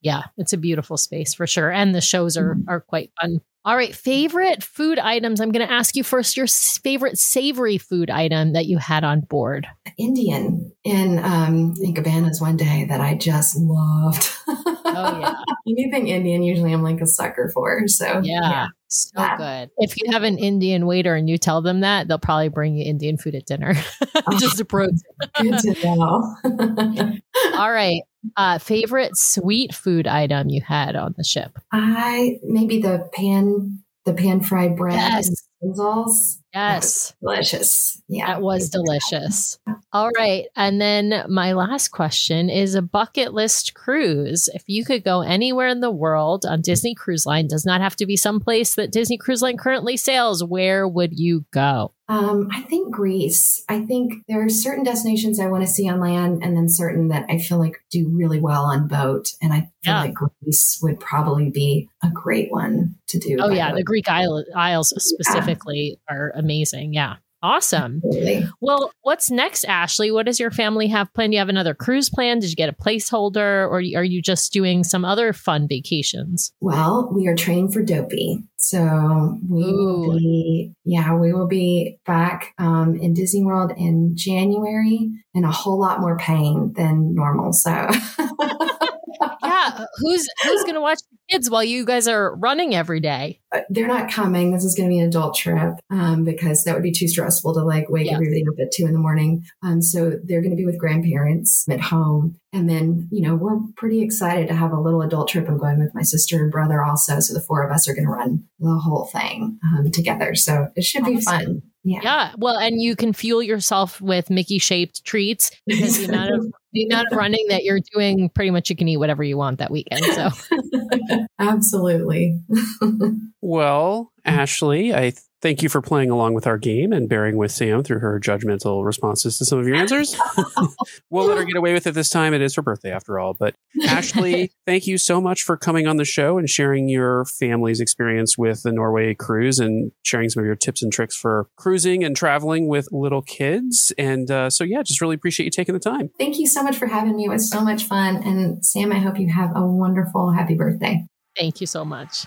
Yeah, it's a beautiful space for sure. And the shows are are quite fun. All right, favorite food items. I'm going to ask you first your favorite savory food item that you had on board. Indian in um, in Cabanas one day that I just loved. Oh, yeah. *laughs* Anything Indian, usually I'm like a sucker for. So Yeah, so Yeah. good. If you have an Indian waiter and you tell them that, they'll probably bring you Indian food at dinner. *laughs* Just a pro good to know. *laughs* All right. Uh, favorite sweet food item you had on the ship? I maybe the pan the pan fried bread Yes. and. Yes, Delicious. Yeah. that was delicious. All right. And then my last question is a bucket list cruise. If you could go anywhere in the world on Disney Cruise Line, does not have to be someplace that Disney Cruise Line currently sails, where would you go? Um, I think Greece. I think there are certain destinations I want to see on land and then certain that I feel like do really well on boat. And I feel Yeah. like Greece would probably be a great one to do. Oh, yeah. The Greek Isle- Isles specifically are amazing. Yeah. Awesome. Absolutely. Well, what's next, Ashley? What does your family have planned? Do you have another cruise plan? Did you get a placeholder or are you just doing some other fun vacations? Well, we are training for Dopey. So we Ooh. will be, yeah, we will be back um, in Disney World in January in a whole lot more pain than normal. So *laughs* Yeah, who's who's going to watch the kids while you guys are running every day? Uh, they're not coming. This is going to be an adult trip um, because that would be too stressful to like wake Yes. everybody up at two in the morning. Um, so they're going to be with grandparents at home. And then, you know, we're pretty excited to have a little adult trip. I'm going with my sister and brother also. So the four of us are going to run the whole thing um, together. So it should be fun. Yeah. Yeah, well, and you can fuel yourself with Mickey shaped treats because the amount of *laughs* the amount of running that you're doing, pretty much you can eat whatever you want that weekend. So *laughs* Absolutely. *laughs* Well, Ashley, I thank you for playing along with our game and bearing with Sam through her judgmental responses to some of your answers. *laughs* *laughs* we'll let her get away with it this time. It is her birthday after all. But Ashley, *laughs* thank you so much for coming on the show and sharing your family's experience with the Norway cruise and sharing some of your tips and tricks for cruising and traveling with little kids. And uh, so, yeah, just really appreciate you taking the time. Thank you so much for having me. It was so much fun. And Sam, I hope you have a wonderful, happy birthday. thank you so much.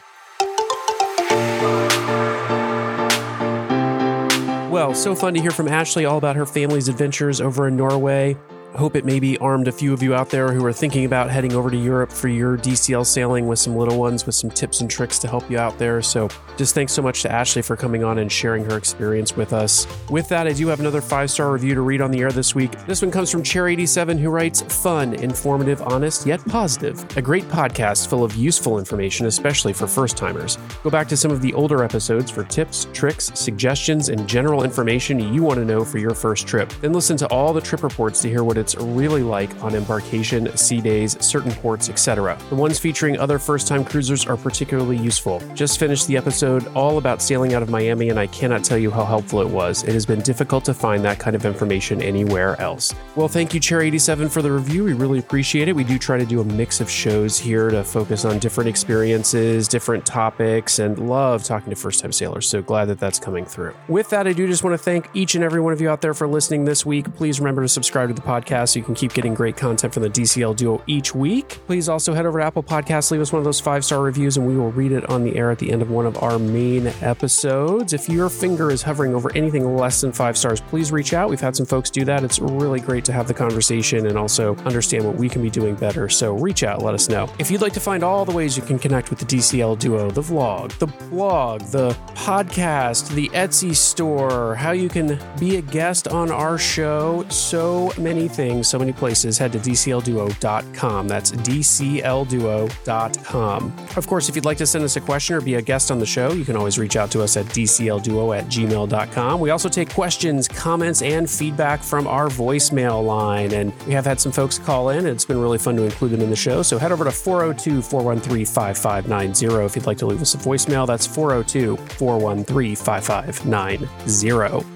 Well, so fun to hear from Ashley all about her family's adventures over in Norway. Hope it maybe armed a few of you out there who are thinking about heading over to Europe for your DCL sailing with some little ones with some tips and tricks to help you out there. So, just thanks so much to Ashley for coming on and sharing her experience with us. With that, I do have another five star review to read on the air this week. This one comes from Chair87, who writes Fun, informative, honest, yet positive. A great podcast full of useful information, especially for first timers. Go back to some of the older episodes for tips, tricks, suggestions, and general information you want to know for your first trip. Then listen to all the trip reports to hear what really like on embarkation, sea days, certain ports, etc. The ones featuring other first time cruisers are particularly useful. Just finished the episode all about sailing out of Miami, and I cannot tell you how helpful it was. It has been difficult to find that kind of information anywhere else. Well, thank you, Chair87, for the review. We really appreciate it. We do try to do a mix of shows here to focus on different experiences, different topics, and love talking to first time sailors. So glad that that's coming through. With that, I do just want to thank each and every one of you out there for listening this week. Please remember to subscribe to the podcast so you can keep getting great content from the DCL Duo each week. Please also head over to Apple Podcasts, leave us one of those five star reviews, and we will read it on the air at the end of one of our main episodes. If your finger is hovering over anything less than five stars, please reach out. We've had some folks do that. It's really great to have the conversation and also understand what we can be doing better. So reach out, let us know. If you'd like to find all the ways you can connect with the DCL Duo, the vlog, the blog, the podcast, the Etsy store, how you can be a guest on our show, so many things, so many places, head to DCLDuo.com. That's DCLDuo.com. Of course, if you'd like to send us a question or be a guest on the show, you can always reach out to us at DCLDuo at gmail.com. We also take questions, comments, and feedback from our voicemail line. And we have had some folks call in, and it's been really fun to include them in the show. So head over to 402 413 5590 if you'd like to leave us a voicemail. That's 402 413 5590.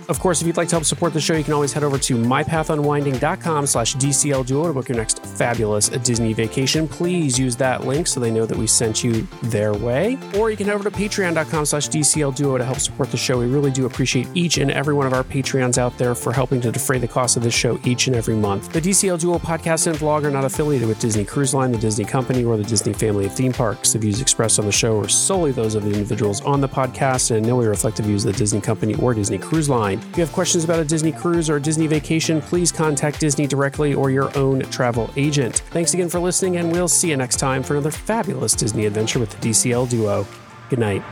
Of course, if you'd like to help support the show, you can always head over to mypathunwinding.com slash DCL Duo to book your next fabulous Disney vacation. Please use that link so they know that we sent you their way. Or you can head over to patreon.com slash DCL Duo to help support the show. We really do appreciate each and every one of our Patreons out there for helping to defray the cost of this show each and every month. The DCL Duo podcast and vlog are not affiliated with Disney Cruise Line, the Disney Company, or the Disney family of theme parks. The views expressed on the show are solely those of the individuals on the podcast and no way reflect the views of the Disney Company or Disney Cruise Line. If you have questions about a Disney cruise or a Disney vacation, please contact Disney directly or your own travel agent. Thanks again for listening, and we'll see you next time for another fabulous Disney adventure with the DCL Duo. Good night.